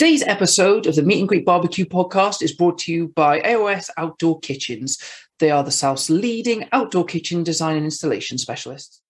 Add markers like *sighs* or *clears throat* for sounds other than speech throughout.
Today's episode of the Meet and Greet Barbecue podcast is brought to you by AOS Outdoor Kitchens. They are the South's leading outdoor kitchen design and installation specialists.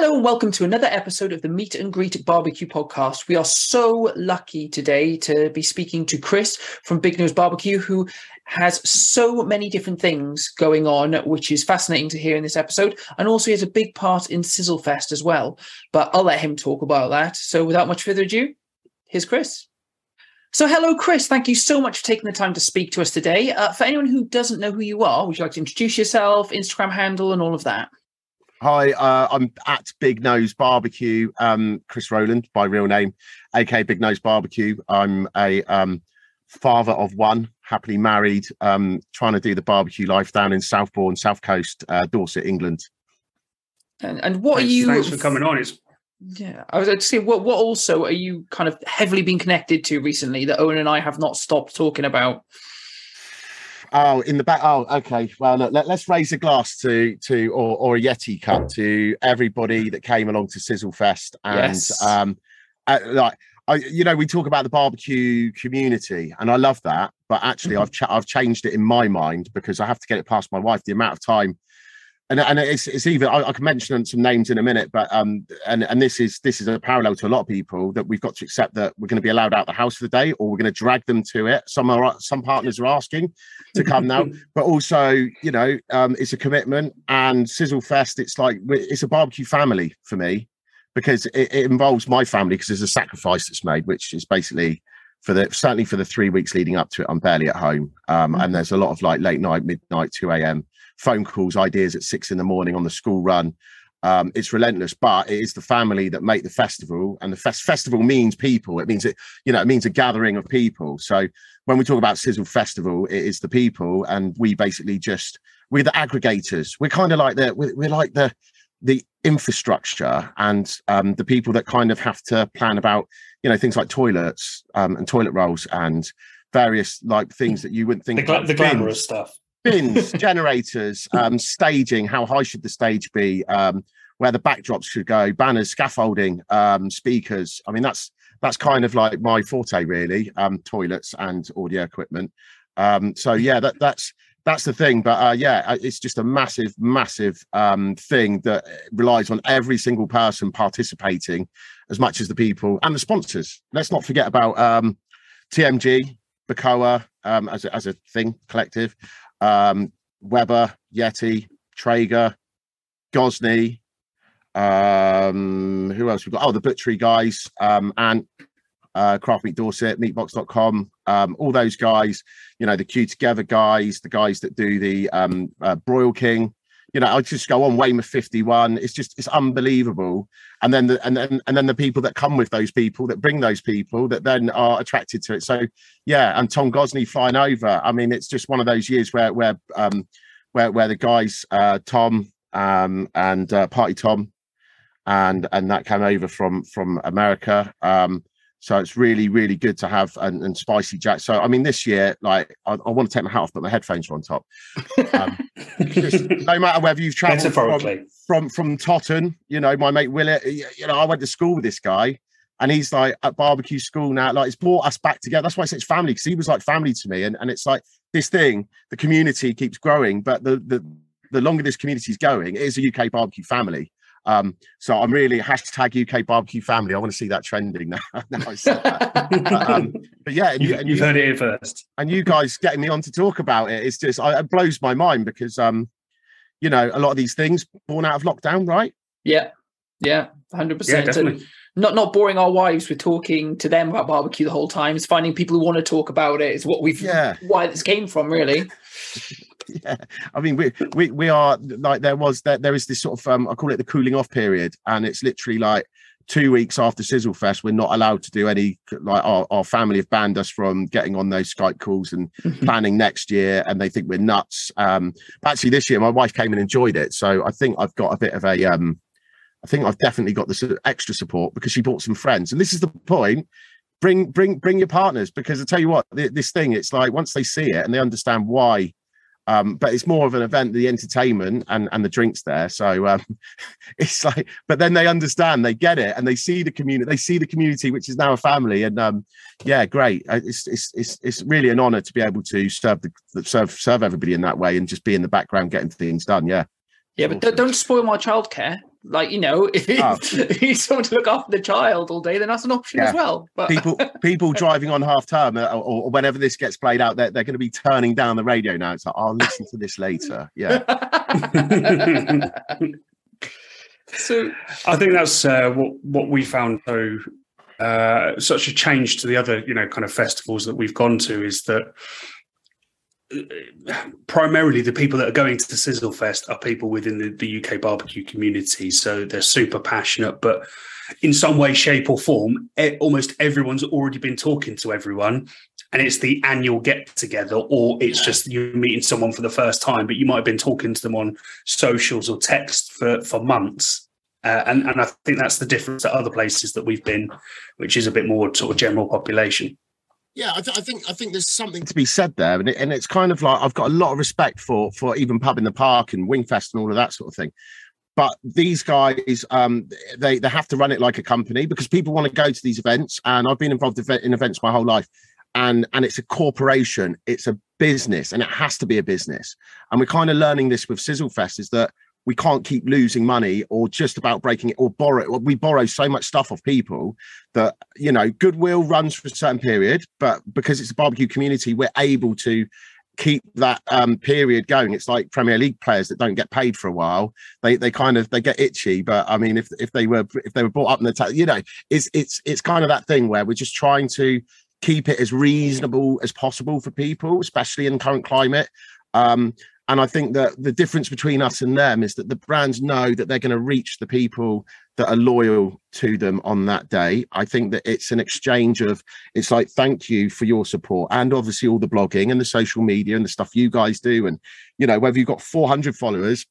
Hello and welcome to another episode of the Meet and Greet Barbecue podcast. We are so lucky today to be speaking to Chris from Big Nose Barbecue, who has so many different things going on, which is fascinating to hear in this episode. And also, he has a big part in Sizzle Fest as well. But I'll let him talk about that. So, without much further ado, here's Chris. So, hello, Chris. Thank you so much for taking the time to speak to us today. Uh, for anyone who doesn't know who you are, would you like to introduce yourself, Instagram handle, and all of that? Hi, uh, I'm at Big Nose Barbecue, um, Chris Rowland by real name, aka Big Nose Barbecue. I'm a um, father of one, happily married, um, trying to do the barbecue life down in Southbourne, South Coast, uh, Dorset, England. And, and what thanks, are you? Thanks for coming on. It's yeah, I was going to say, what what also are you kind of heavily being connected to recently that Owen and I have not stopped talking about? Oh, in the back. Oh, okay. Well, look, let, us raise a glass to to or, or a Yeti cup to everybody that came along to Sizzle Fest and Yes. um, uh, like I, you know, we talk about the barbecue community, and I love that. But actually, Mhm. I've cha- I've changed it in my mind because I have to get it past my wife. The amount of time, and and it's it's even I, I can mention some names in a minute, but um, and and this is this is a parallel to a lot of people that we've got to accept that we're going to be allowed out the house for the day, or we're going to drag them to it. Some are some partners are asking to come now, *laughs* but also you know um, it's a commitment. And Sizzle Fest, it's like it's a barbecue family for me because it, it involves my family because there's a sacrifice that's made, which is basically for the certainly for the three weeks leading up to it, I'm barely at home, um, and there's a lot of like late night, midnight, two a.m. phone calls, ideas at six in the morning on the school run. Um, it's relentless, but it is the family that make the festival, and the fest- festival means people. It means it, you know, it means a gathering of people. So when we talk about Sizzle Festival, it is the people, and we basically just we're the aggregators. We're kind of like the we're, we're like the the infrastructure and um, the people that kind of have to plan about you know things like toilets um, and toilet rolls and various like things that you wouldn't think the, gla- the glamorous stuff. Bins, *laughs* generators, um, staging, how high should the stage be, um, where the backdrops should go, banners, scaffolding, um, speakers. I mean, that's that's kind of like my forte, really. Um, toilets and audio equipment. Um, so yeah, that that's that's the thing. But uh, yeah, uh, it's just a massive, massive um, thing that relies on every single person participating as much as the people and the sponsors. Let's not forget about um, TMG, Bacoa um, as a, as a thing collective um, Weber, Yeti, Traeger, Gosney. Um, who else we've got? Oh, the Butchery guys, um, and uh, Craft Meat Dorset, meatbox.com, um, all those guys, you know, the Q Together guys, the guys that do the um, uh, Broil King. You know, I just go on Weymouth 51. It's just it's unbelievable. And then the and then and then the people that come with those people that bring those people that then are attracted to it. So yeah, and Tom Gosney flying over. I mean, it's just one of those years where where um where where the guys uh Tom um and uh, Party Tom and and that came over from from America. Um so it's really, really good to have and, and spicy Jack. So I mean, this year, like I, I want to take my hat off, but my headphones are on top. Um, just *laughs* no matter whether you've travelled from, from from Totton, you know, my mate Willett, you know, I went to school with this guy and he's like at barbecue school now. Like it's brought us back together. That's why I say it's family, because he was like family to me. And and it's like this thing, the community keeps growing, but the the the longer this community is going, it is a UK barbecue family. Um, so I'm really hashtag UK barbecue family. I want to see that trending now. *laughs* now I said that. But, um, *laughs* but yeah, and you, you, and you've you, heard it here first. and you guys getting me on to talk about it, it's just I, it blows my mind because um, you know, a lot of these things born out of lockdown, right? Yeah, yeah, hundred Yeah, percent. definitely. Not not boring our wives with talking to them about barbecue the whole time. It's finding people who want to talk about it. Is what we've Yeah. why this came from really. *laughs* *laughs* yeah. I mean we we we are like there was there, there is this sort of um i call it the cooling off period and it's literally like two weeks after sizzle fest we're not allowed to do any like our, our family have banned us from getting on those skype calls and planning next year and they think we're nuts. Um but actually this year my wife came and enjoyed it so i think i've got a bit of a um i think i've definitely got this extra support because she brought some friends and this is the point. Bring bring bring your partners because i tell you what th- this thing it's like once they see it and they understand why Um, but it's more of an event, the entertainment and, and the drinks there. So um, *laughs* it's like, but then they understand, they get it, and they see the community, they see the community, which is now a family. And um, yeah, great. Uh, it's, it's it's it's really an honor to be able to serve the serve serve everybody in that way and just be in the background getting things done. Yeah. Yeah, but don't spoil my childcare like you know *laughs* if oh. he's someone to look after the child all day then that's an option yeah. as well but people *laughs* people driving on half term uh, or, or, whenever this gets played out they're, they're going to be turning down the radio now it's like i'll listen to this later yeah *laughs* so i think that's uh, what what we found so uh, such a change to the other you know kind of festivals that we've gone to is that primarily the people that are going to the Sizzle Fest are people within the, the UK barbecue community. So they're super passionate, but in some way, shape, or form, almost everyone's already been talking to everyone. And it's the annual get together, or it's just you're meeting someone for the first time, but you might have been talking to them on socials or text for, for months. Uh, and, and I think that's the difference at other places that we've been, which is a bit more sort of general population. Yeah, I, th- I, think I think there's something to be said there, and, it, and it's kind of like I've got a lot of respect for for even pub in the park and Wingfest and all of that sort of thing. But these guys, um, they they have to run it like a company because people want to go to these events, and I've been involved in events my whole life, and and it's a corporation, it's a business, and it has to be a business. And we're kind of learning this with Sizzle Fest is that we can't keep losing money or just about breaking it or borrow we borrow so much stuff off people that you know goodwill runs for a certain period but because it's a barbecue community we're able to keep that um, period going. It's like premier league players that don't get paid for a while. They they kind of they get itchy but i mean if if they were if they were brought up in the ta- you know it's it's it's kind of that thing where we're just trying to keep it as reasonable as possible for people especially in current climate. Um, and I think that the difference between us and them is that the brands know that they're going to reach the people that are loyal to them on that day. I think that it's an exchange of, it's like, thank you for your support. And obviously, all the blogging and the social media and the stuff you guys do. And, you know, whether you've got 400 followers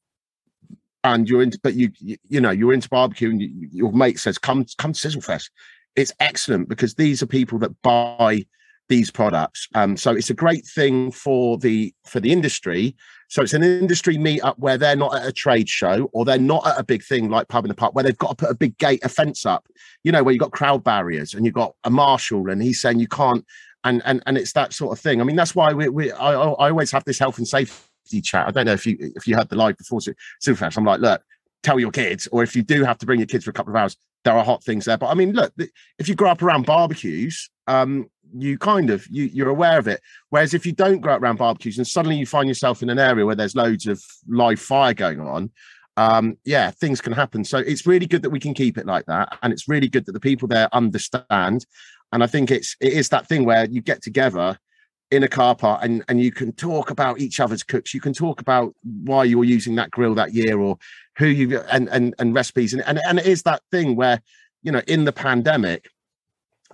and you're into, but you, you, you know, you're into barbecue and you, your mate says, come, come Sizzle Fest." It's excellent because these are people that buy these products. Um, so it's a great thing for the for the industry. So it's an industry meetup where they're not at a trade show or they're not at a big thing like Pub in the Park where they've got to put a big gate, a fence up. You know, where you've got crowd barriers and you've got a marshal and he's saying you can't. And and and it's that sort of thing. I mean, that's why we, we I, I always have this health and safety chat. I don't know if you if you had the live before Superfast. I'm like, look, tell your kids, or if you do have to bring your kids for a couple of hours, there are hot things there. But I mean, look, if you grow up around barbecues, um, you kind of you you're aware of it. Whereas if you don't grow up around barbecues and suddenly you find yourself in an area where there's loads of live fire going on, um, yeah, things can happen. So it's really good that we can keep it like that, and it's really good that the people there understand. And I think it's it is that thing where you get together in a car park and and you can talk about each other's cooks. You can talk about why you're using that grill that year or who you and and and recipes. And and, and it is that thing where you know in the pandemic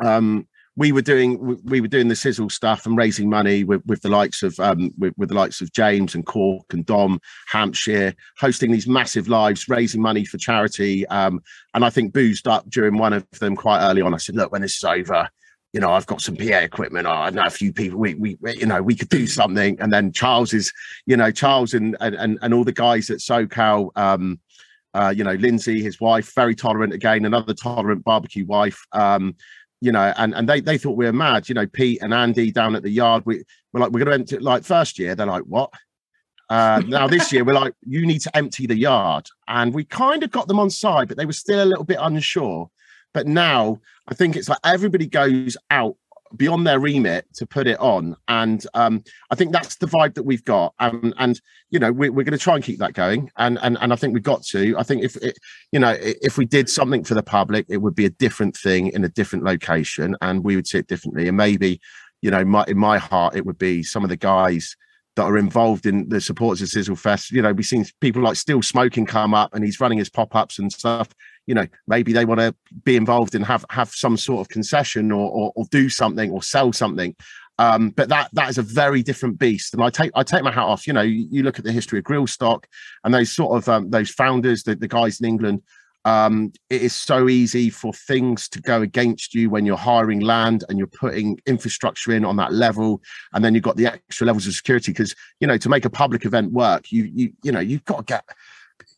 um we were doing we were doing the sizzle stuff and raising money with, with the likes of um, with, with, the likes of James and Cork and Dom Hampshire hosting these massive lives raising money for charity. Um, and I think boozed up during one of them quite early on. I said look when this is over you know I've got some PA equipment I know a few people we we you know we could do something and then Charles is you know Charles and and and all the guys at SoCal um, uh, you know, Lindsay, his wife, very tolerant again, another tolerant barbecue wife. Um, you know, and and they they thought we were mad. You know, Pete and Andy down at the yard, We we're like, we're going to empty. Like first year, they're like, what? Uh, *laughs* now this year, we're like, you need to empty the yard, and we kind of got them on side, but they were still a little bit unsure. But now I think it's like everybody goes out beyond their remit to put it on. And um, i think that's the vibe that we've got. Um, and you know we, are going to try and keep that going. And, and and i think we've got to. I think if it, you know if we did something for the public it would be a different thing in a different location and we would see it differently. And maybe you know my, in my heart it would be some of the guys that are involved in the supporters of Sizzle Fest. You know, we've seen people like Still Smoking come up and he's running his pop ups and stuff you know maybe they want to be involved and have have some sort of concession or, or, or do something or sell something. Um, but that that is a very different beast. And i take i take my hat off. You know you, you look at the history of Grillstock and those sort of um, those founders the, the guys in england um, it is so easy for things to go against you when you're hiring land and you're putting infrastructure in on that level. And then you've got the extra levels of security because you know to make a public event work you you you know you've got to get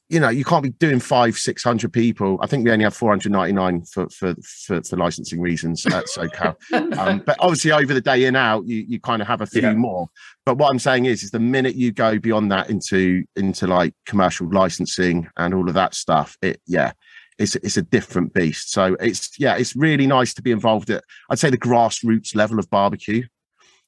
you know you can't be doing five six hundred people. I think we only have 499 for for for, for licensing reasons at socal *laughs* um, but obviously over the day in out you you kind of have a few yeah. more. But what i'm saying is is the minute you go beyond that into into like commercial licensing and all of that stuff it yeah it's it's a different beast. So it's yeah it's really nice to be involved at i'd say the grassroots level of barbecue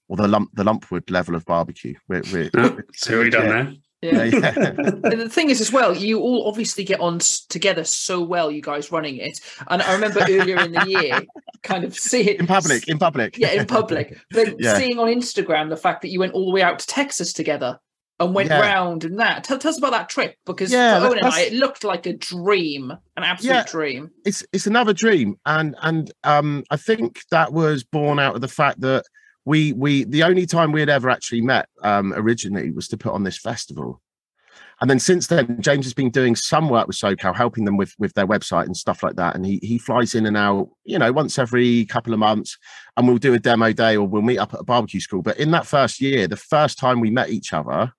or the lump the lumpwood level of barbecue. We're, we're, oh, so we done yeah. there yeah. yeah. and the thing is, as well, you all obviously get on together so well, you guys running it. And I remember earlier in the year, kind of seeing in public, in public, yeah, in public, *laughs* but yeah. seeing on Instagram the fact that you went all the way out to Texas together and went yeah. round and that. Tell, tell, us about that trip because yeah, Owen and I, it looked like a dream, an absolute yeah, dream. It's it's another dream, and and um, I think that was born out of the fact that we we the only time we had ever actually met um, originally was to put on this festival. And then since then, James has been doing some work with SoCal, helping them with with their website and stuff like that. And he he flies in and out, you know, once every couple of months, and we'll do a demo day or we'll meet up at a barbecue school. But in that first year, the first time we met each other,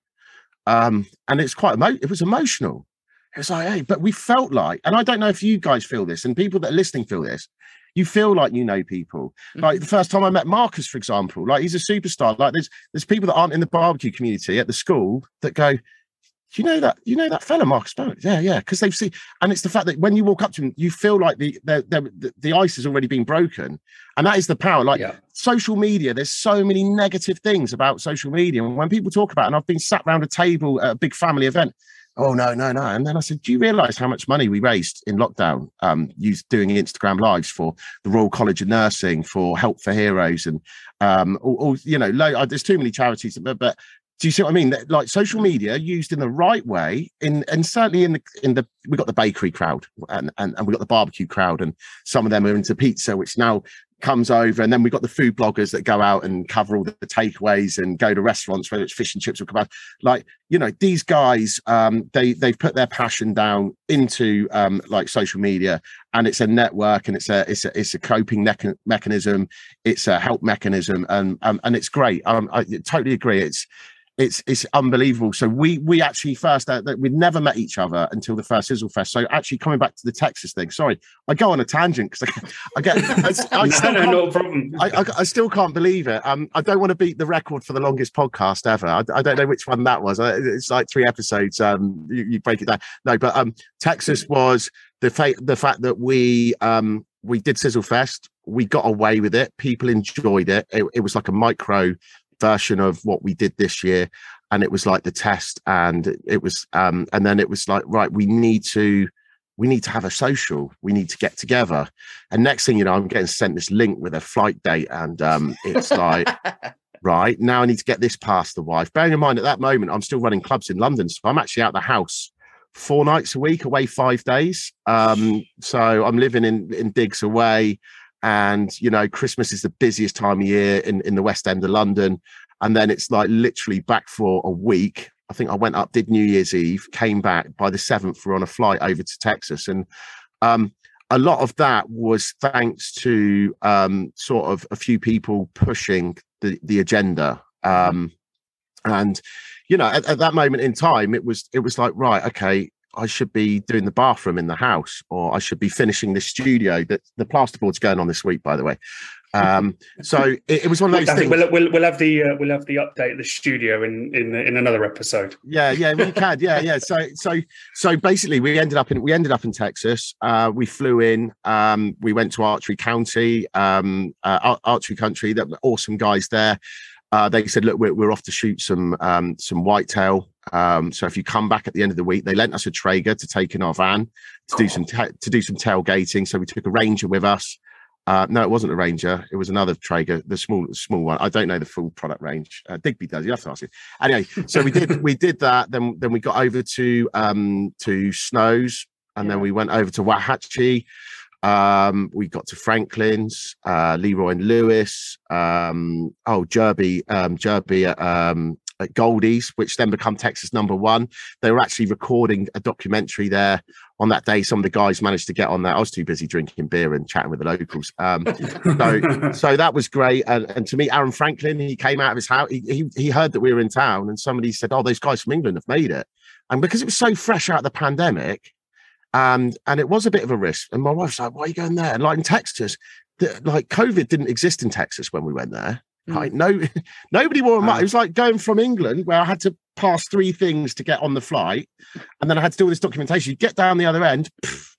um, and it's quite emo- it was emotional. It was like, hey, but we felt like, and I don't know if you guys feel this, and people that are listening feel this you feel like you know people. Mm-hmm. Like the first time I met Marcus, for example, like he's a superstar. Like there's there's people that aren't in the barbecue community at the school that go, you know that you know that fella Marcus Barrett? Yeah, yeah, because they've seen, and it's the fact that when you walk up to him, you feel like the the the, the ice has already been broken, and that is the power. Like yeah. social media, there's so many negative things about social media, and when people talk about, it, and I've been sat around a table at a big family event, oh no no no and then i said do you realize how much money we raised in lockdown um used doing instagram lives for the royal college of nursing for help for heroes and um all you know low, uh, there's too many charities but, but do you see what I mean? Like social media used in the right way, in and certainly in the in the we got the bakery crowd and, and and we got the barbecue crowd, and some of them are into pizza, which now comes over, and then we've got the food bloggers that go out and cover all the, takeaways and go to restaurants, whether it's fish and chips or kebab. Like you know, these guys, um, they they've put their passion down into um, like social media, and it's a network, and it's a it's a it's a coping mecha- mechanism, it's a help mechanism, and um, and it's great. Um, I totally agree. It's it's it's unbelievable. So we we actually first uh, we'd never met each other until the first Sizzle Fest. So actually coming back to the Texas thing, sorry, I go on a tangent because I, I, get I, I *laughs* no, still no, no problem. I, I, I, still can't believe it. Um, I don't want to beat the record for the longest podcast ever. I, I don't know which one that was. It's like three episodes. Um, you, you break it down. No, but um, Texas was the fa- the fact that we um we did Sizzle Fest. We got away with it. People enjoyed it. It, it was like a micro version of what we did this year and it was like the test and it was um and then it was like right we need to we need to have a social. We need to get together. And next thing you know i'm getting sent this link with a flight date and um it's like *laughs* right now i need to get this past the wife. Bearing in mind at that moment i'm still running clubs in london so i'm actually out the house four nights a week away five days. Um so i'm living in in digs away and you know christmas is the busiest time of year in in the west end of london. And then it's like literally back for a week. I think i went up did new year's eve came back by the 7th we're on a flight over to texas. And um, a lot of that was thanks to um, sort of a few people pushing the the agenda. Um, and you know at, at that moment in time it was it was like right okay I should be doing the bathroom in the house, or I should be finishing the studio. That the plasterboard's going on this week, by the way. Um, *laughs* so it, it, was one of those. I things. We'll, we'll, we'll have the uh, we'll have the update of the studio in in in another episode. Yeah, yeah, we can. Yeah, yeah. So so so basically, we ended up in we ended up in Texas. Uh, we flew in. Um, we went to Archery County, um, uh, Archery Country. That awesome guys there. Uh, they said, "Look, we're, we're off to shoot some um, some whitetail um, so if you come back at the end of the week, they lent us a Traeger to take in our van to do some ta- to do some tailgating. So we took a Ranger with us. Uh, no, it wasn't a Ranger. It was another Traeger, the small small one. I don't know the full product range. Uh, Digby does. You have to ask him. Anyway, so we did we did that. Then then we got over to um, to Snow's, and yeah. then we went over to Waxahachie. Um, we got to Franklin's, uh, Leroy and Lewis. Um, oh, Jerby, um, Jerby at um, at Goldee's, which then become Texas number one. They were actually recording a documentary there on that day. Some of the guys managed to get on that. I was too busy drinking beer and chatting with the locals. Um, so, *laughs* so that was great. And, and to meet Aaron Franklin, he came out of his house. He, he, he heard that we were in town, and somebody said, "Oh, those guys from England have made it." And because it was so fresh out of the pandemic, and and it was a bit of a risk. And my wife's like, "Why are you going there?" And like in Texas, the, like COVID didn't exist in Texas when we went there. Mm. Like no, *laughs* nobody wore a mask. It was like going from England where I had to pass three things to get on the flight, and then I had to do all this documentation. You get down the other end, pff,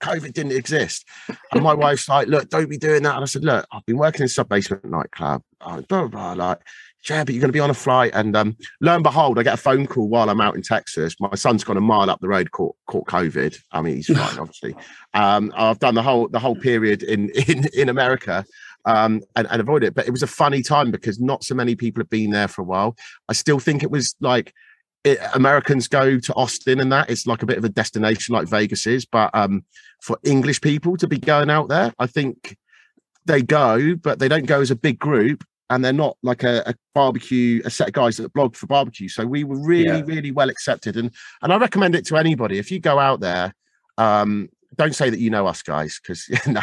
COVID didn't exist. And my *laughs* wife's like, "Look, don't be doing that." And I said, "Look, I've been working in sub basement nightclub. Blah, blah, blah, like yeah, but you're going to be on a flight. And um, lo and behold, I get a phone call while I'm out in Texas. My son's gone a mile up the road, caught, caught COVID. I mean, he's fine, *laughs* obviously. Um, I've done the whole the whole period in in in America. Um, and, and avoid it. But it was a funny time because not so many people have been there for a while. I still think it was like it, Americans go to Austin and that it's like a bit of a destination like Vegas is. But um, for English people to be going out there, I think they go, but they don't go as a big group and they're not like a, a, barbecue a set of guys that blog for barbecue so we were really yeah. really well accepted and and i recommend it to anybody if you go out there um don't say that you know us guys because *laughs* no,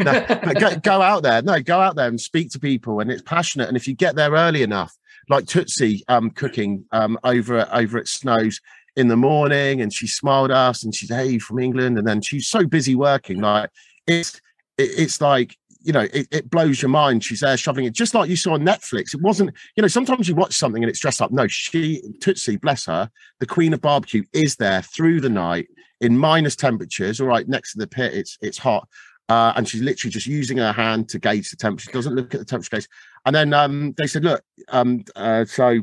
no go, go, out there. No go out there and speak to people and it's passionate and if you get there early enough like tootsie um cooking um over over at Snow's in the morning and she smiled at us and she's hey from england? And then she's so busy working like it's it's like you know, it, it, blows your mind. She's there shoveling it, just like you saw on Netflix. It wasn't, you know, sometimes you watch something and it's dressed up. No, she, Tootsie, bless her, the queen of barbecue, is there through the night in minus temperatures. All right, next to the pit, it's it's hot. Uh, and she's literally just using her hand to gauge the temperature. She doesn't look at the temperature gauge. And then um, they said, look, um, uh, so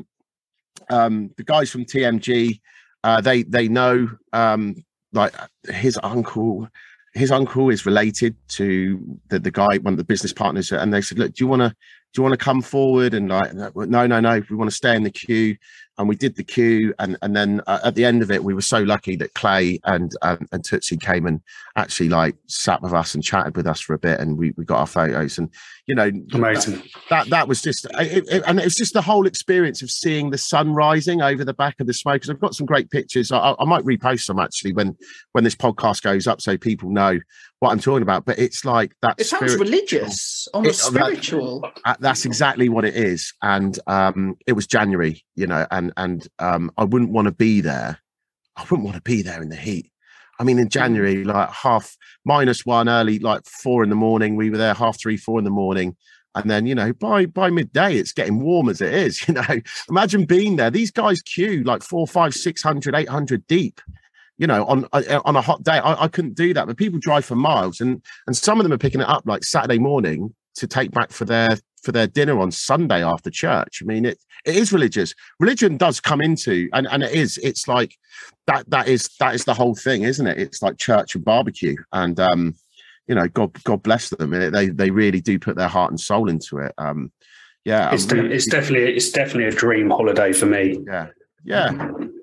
um, the guys from TMG, uh, they they know um, like his uncle his uncle is related to the, the guy, one of the business partners, and they said, "Look, do you want to do you want to come forward?" And like, no, no, no, we want to stay in the queue and we did the queue and and then uh, at the end of it we were so lucky that clay and um, and tootsie came and actually like sat with us and chatted with us for a bit and we, we got our photos and you know amazing that that, that was just it, it, and it was just the whole experience of seeing the sun rising over the back of the smokers i've got some great pictures i, I might repost some actually when when this podcast goes up so people know what I'm talking about, but it's like that. It sounds religious, almost it, spiritual. That, that's exactly what it is. And um, it was January, you know, and and um, I wouldn't want to be there. I wouldn't want to be there in the heat. I mean, in mm. January, like half minus one early, like four in the morning, we were there half three, four in the morning. And then, you know, by by midday, it's getting warm as it is. *laughs* You know, imagine being there. These guys queue like four, five, six hundred, eight hundred deep you know, on uh, on a hot day, I, I, couldn't do that. But people drive for miles, and and some of them are picking it up like Saturday morning to take back for their for their dinner on Sunday after church. I mean, it it is religious. Religion does come into, and and it is. It's like that. That is that is the whole thing, isn't it? It's like church and barbecue, and um, you know, God God bless them. They they really do put their heart and soul into it. Um, yeah, it's, de- it's definitely it's definitely a dream holiday for me. Yeah, yeah,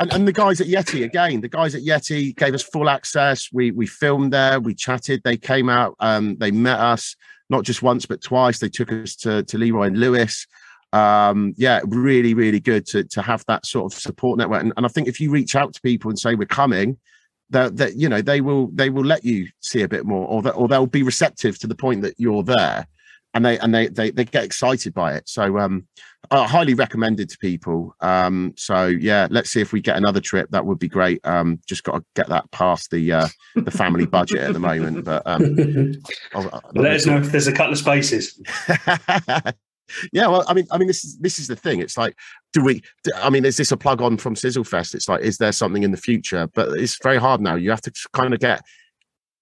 and, and the guys at Yeti again. The guys at Yeti gave us full access. We we filmed there. We chatted. They came out. Um, they met us not just once but twice. They took us to to Leroy and Lewis. Um, yeah, really, really good to to have that sort of support network. And, and I think if you reach out to people and say we're coming, that that you know they will they will let you see a bit more, or that or they'll be receptive to the point that you're there and they and they they, they get excited by it. So um, I highly recommended to people. Um, so yeah, let's see if we get another trip. That would be great. Um, just got to get that past the uh, the family budget at the moment. But um, *laughs* I'll, I'll let us know if there's a couple of spaces. *laughs* yeah, well, I mean, I mean, this is this is the thing. It's like, do we? I mean, is this a plug on from Sizzlefest? It's like, is there something in the future? But it's very hard now. You have to kind of get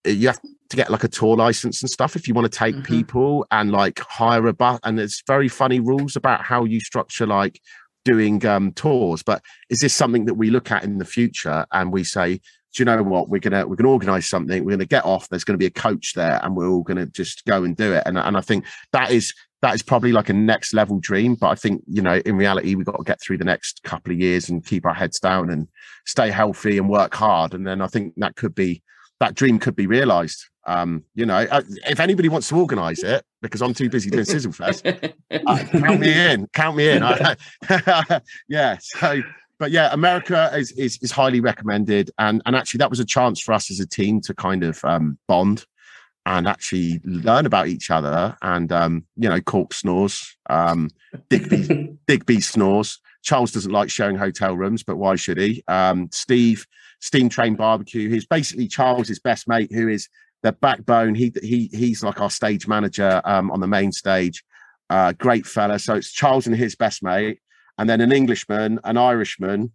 you have to get like a tour license and stuff if you want to take mm-hmm. people and like hire a bus. And there's very funny rules about how you structure like doing um, tours. But is this something that we look at in the future and we say, do you know what we're gonna we're gonna organize something we're gonna get off there's gonna be a coach there and we're all gonna just go and do it and, and i think that is that is probably like a next level dream but i think you know in reality we've got to get through the next couple of years and keep our heads down and stay healthy and work hard and then i think that could be that dream could be realized. Um, you know, uh, if anybody wants to organise it, because I'm too busy doing Sizzle Fest, uh, count me *laughs* in. Count me in. *laughs* yeah. So, but yeah, America is, is is highly recommended, and and actually that was a chance for us as a team to kind of um, bond and actually learn about each other. And um, you know, Cork snores, um, Digby *laughs* Digby snores. Charles doesn't like showing hotel rooms, but why should he? Um, Steve, Steam Train Barbecue, who's basically Charles's best mate, who is the backbone. He he he's like our stage manager um, on the main stage. Uh, great fella. So it's Charles and his best mate, and then an Englishman, an Irishman,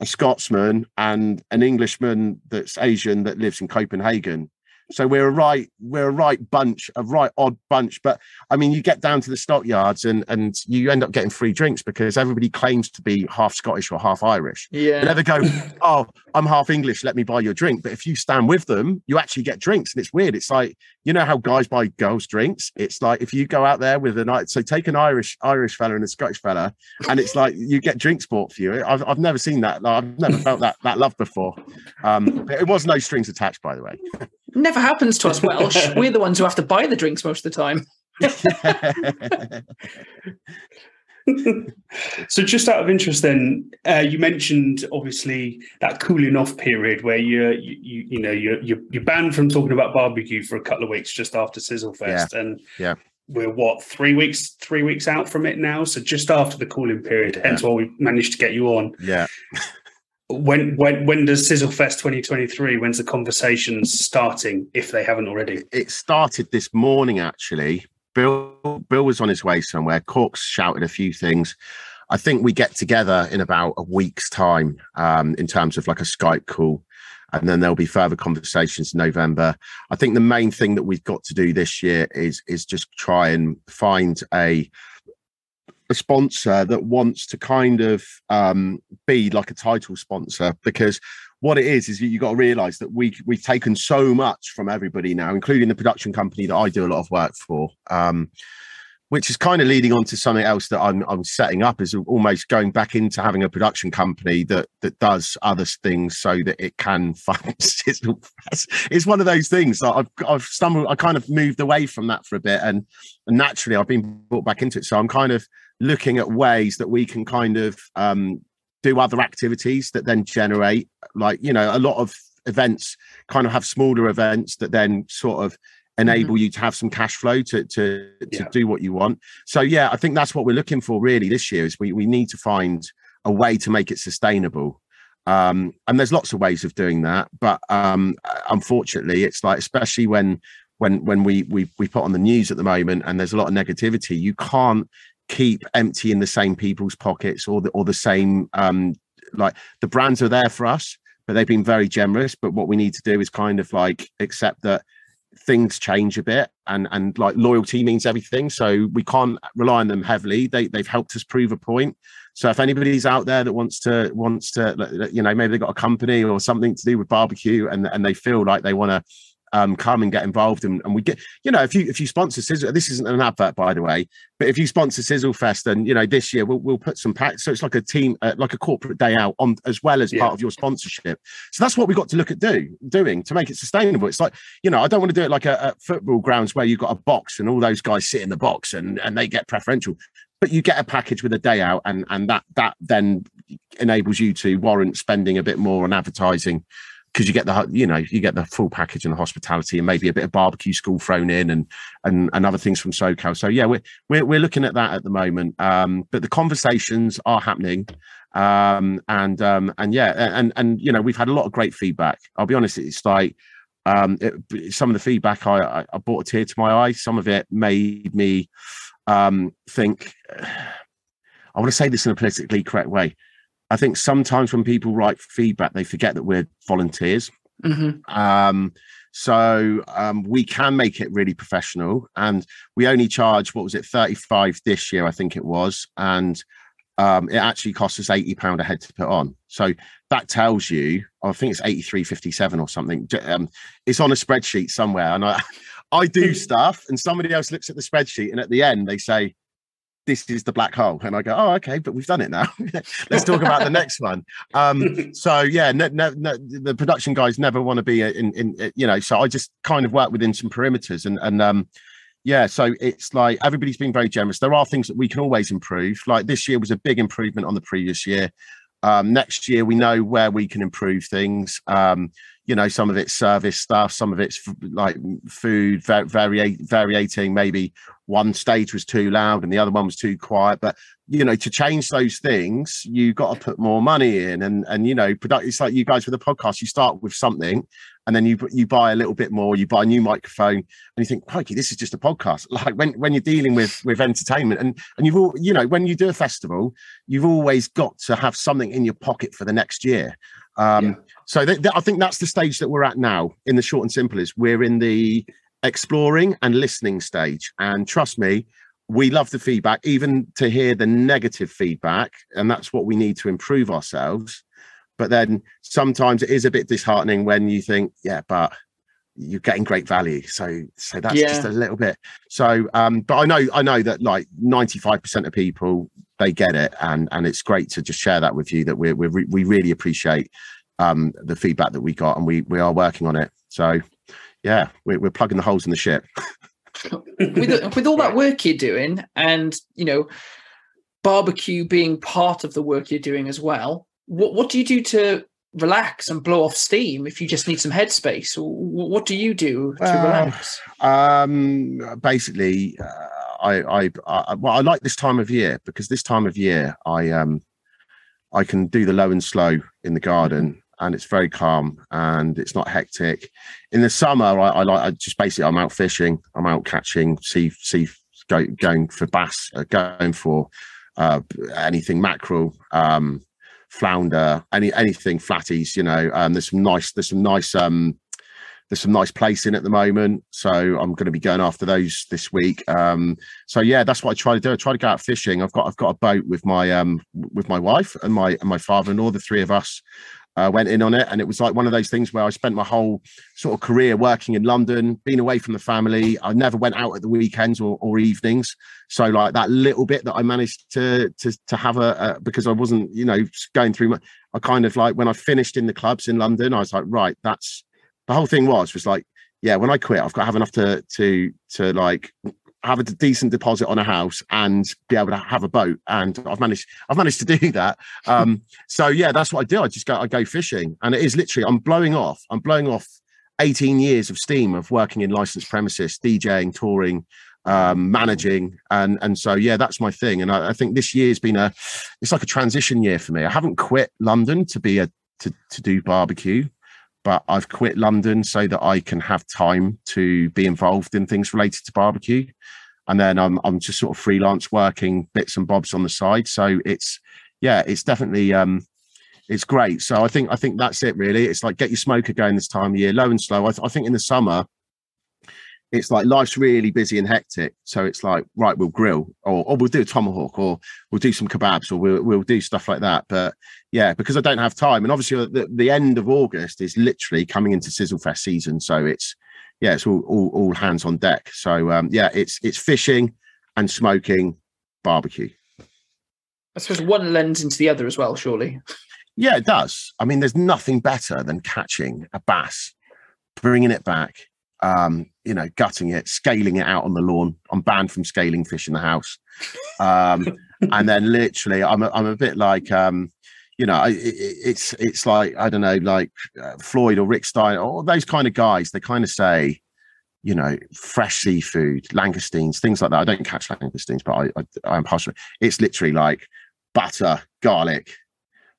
a Scotsman, and an Englishman that's Asian that lives in Copenhagen. So we're a right, we're a right bunch, a right odd bunch. But I mean, you get down to the stockyards and and you end up getting free drinks because everybody claims to be half Scottish or half Irish. Yeah. They never go, *laughs* oh, I'm half English. Let me buy you a drink. But if you stand with them, you actually get drinks, and it's weird. It's like you know how guys buy girls drinks. It's like if you go out there with a night, so take an Irish Irish fella and a Scottish fella, and it's like you get drinks bought for you. I've I've never seen that. Like, I've never felt that that love before. Um, it was no strings attached, by the way. *laughs* Never happens to us *laughs* Welsh. We're the ones who have to buy the drinks most of the time. *laughs* so just out of interest then uh, you mentioned obviously that cooling off period where you're you, you, you know you're, you're, you're banned from talking about barbecue for a couple of weeks just after sizzle fest yeah. and yeah we're what three weeks three weeks out from it now so just after the cooling period Yeah. hence why we managed to get you on yeah when when when does sizzle fest 2023 when's the conversations starting if they haven't already? It started this morning actually. Bill bill was on his way somewhere. Corks shouted a few things. I think we get together in about a week's time um, in terms of like a skype call and then there'll be further conversations in november. I think the main thing that we've got to do this year is is just try and find a a sponsor that wants to kind of um, be like a title sponsor because what it is is you got to realize that we we've taken so much from everybody now including the production company that i do a lot of work for um, which is kind of leading on to something else that I'm, I'm setting up is almost going back into having a production company that that does other things so that it can *laughs* fund Sizzle It's one of those things that I've I've stumbled I kind of moved away from that for a bit and, and naturally I've been brought back into it. So I'm kind of looking at ways that we can kind of um, do other activities that then generate like you know a lot of events kind of have smaller events that then sort of enable mm-hmm. you to have some cash flow to to to Yeah. do what you want so yeah i think that's what we're looking for really this year is we we need to find a way to make it sustainable um and there's lots of ways of doing that but um unfortunately it's like especially when when when we we we put on the news at the moment and there's a lot of negativity you can't keep emptying the same people's pockets or the or the same um like the brands are there for us but they've been very generous. But what we need to do is kind of like accept that things change a bit and and like loyalty means everything. So we can't rely on them heavily. They they've helped us prove a point. So if anybody's out there that wants to wants to you know maybe they've got a company or something to do with barbecue and and they feel like they want to um, come and get involved and, and we get you know if you if you sponsor sizzle this isn't an advert by the way but if you sponsor sizzle fest and you know this year we'll, we'll put some packs so it's like a team uh, like a corporate day out on as well as Yeah. part of your sponsorship. So that's what we've got to look at do doing to make it sustainable. It's like you know i don't want to do it like a, a football grounds where you've got a box and all those guys sit in the box and and they get preferential but you get a package with a day out and and that that then enables you to warrant spending a bit more on advertising because you get the you know you get the full package and the hospitality and maybe a bit of barbecue school thrown in and and, and other things from SoCal. So yeah, we're we're we're looking at that at the moment. Um, but the conversations are happening, um, and um, and yeah, and and you know we've had a lot of great feedback. I'll be honest, it's like um, it, some of the feedback I, I I brought a tear to my eye. Some of it made me um, think. *sighs* I want to say this in a politically correct way. I think sometimes when people write feedback, they forget that we're volunteers. hmm Um, so um, we can make it really professional, and we only charge what was it, thirty five this year, I think it was, and um, it actually costs us eighty pound a head to put on. So that tells you, I think it's eighty three fifty seven or something. Um, it's on a spreadsheet somewhere, and I *laughs* I do *laughs* stuff, and somebody else looks at the spreadsheet, and at the end they say, this is the black hole. And i go oh okay but we've done it now. *laughs* Let's talk about the next one. Um *laughs* so yeah no, no, no, the production guys never want to be in, in you know so i just kind of work within some perimeters. And and um yeah so it's like everybody's been very generous. There are things that we can always improve. Like this year was a big improvement on the previous year. Um next year we know where we can improve things. Um you know some of it's service stuff some of it's like food vari- variating maybe one stage was too loud and the other one was too quiet but you know to change those things you got to put more money in and and you know product it's like you guys with the podcast you start with something and then you you buy a little bit more you buy a new microphone and you think crikey this is just a podcast *laughs* like when when you're dealing with with entertainment and and you've all you know when you do a festival you've always got to have something in your pocket for the next year um yeah. so th- th- i think that's the stage that we're at now in the short and simple is we're in the exploring and listening stage and trust me we love the feedback even to hear the negative feedback and that's what we need to improve ourselves but then sometimes it is a bit disheartening when you think, yeah, but you're getting great value. So so that's yeah. just a little bit. So um, but I know I know that like 95% of people they get it and and it's great to just share that with you that we we we really appreciate um the feedback that we got and we we are working on it. So yeah, we're, we're plugging the holes in the ship. *laughs* with with all that work you're doing and you know barbecue being part of the work you're doing as well what what do you do to relax and blow off steam if you just need some headspace what do you do to uh, relax um basically uh, I, I i well i like this time of year because this time of year i um i can do the low and slow in the garden. And it's very calm and it's not hectic in the summer i, I like I just basically i'm out fishing i'm out catching sea sea go, going for bass uh, going for uh anything mackerel um flounder, any anything flatties. You know, um, there's some nice there's some nice um, there's some nice placing at the moment. So I'm going to be going after those this week. Um, so yeah, that's what I try to do. I try to go out fishing. I've got I've got a boat with my um with my wife and my and my father and all the three of us uh, went in on it, and it was like one of those things where I spent my whole sort of career working in London, being away from the family. I never went out at the weekends or, or evenings, so like that little bit that I managed to to to have a, a because I wasn't you know going through. My, I kind of like when I finished in the clubs in London, I was like, right, that's the whole thing was was like yeah, when I quit, I've got to have enough to to to like have a decent deposit on a house and be able to have a boat and i've managed i've managed to do *laughs* that. Um so yeah that's what i do. I just go i go fishing and it is literally i'm blowing off i'm blowing off 18 years of steam of working in licensed premises djing touring um managing and and so yeah that's my thing. And I, I think this year's been a it's like a transition year for me. I haven't quit london to be a to, to do barbecue but I've quit London so that I can have time to be involved in things related to barbecue. And then I'm I'm just sort of freelance working bits and bobs on the side. So it's yeah, it's definitely um it's great. So I think I think that's it really. It's like get your smoker going this time of year, low and slow. I, th- I think in the summer it's like life's really busy and hectic. So it's like, right, we'll grill or, or we'll do a tomahawk or we'll do some kebabs or we'll, we'll do stuff like that. But yeah, because I don't have time. And obviously the, the end of August is literally coming into Sizzle Fest season. So it's, yeah, it's all, all, all hands on deck. So um, yeah, it's, it's fishing and smoking barbecue. I suppose one lends into the other as well, surely. Yeah, it does. I mean, there's nothing better than catching a bass, bringing it back, um, you know, gutting it, scaling it out on the lawn. I'm banned from scaling fish in the house. Um, *laughs* and then literally, I'm a, I'm a bit like, um, you know, it, it's it's like I don't know, like uh, Floyd or Rick Stein, or those kind of guys. They kind of say, you know, fresh seafood, langoustines, things like that. I don't catch langoustines, but I, I I'm partial. It's literally like butter, garlic,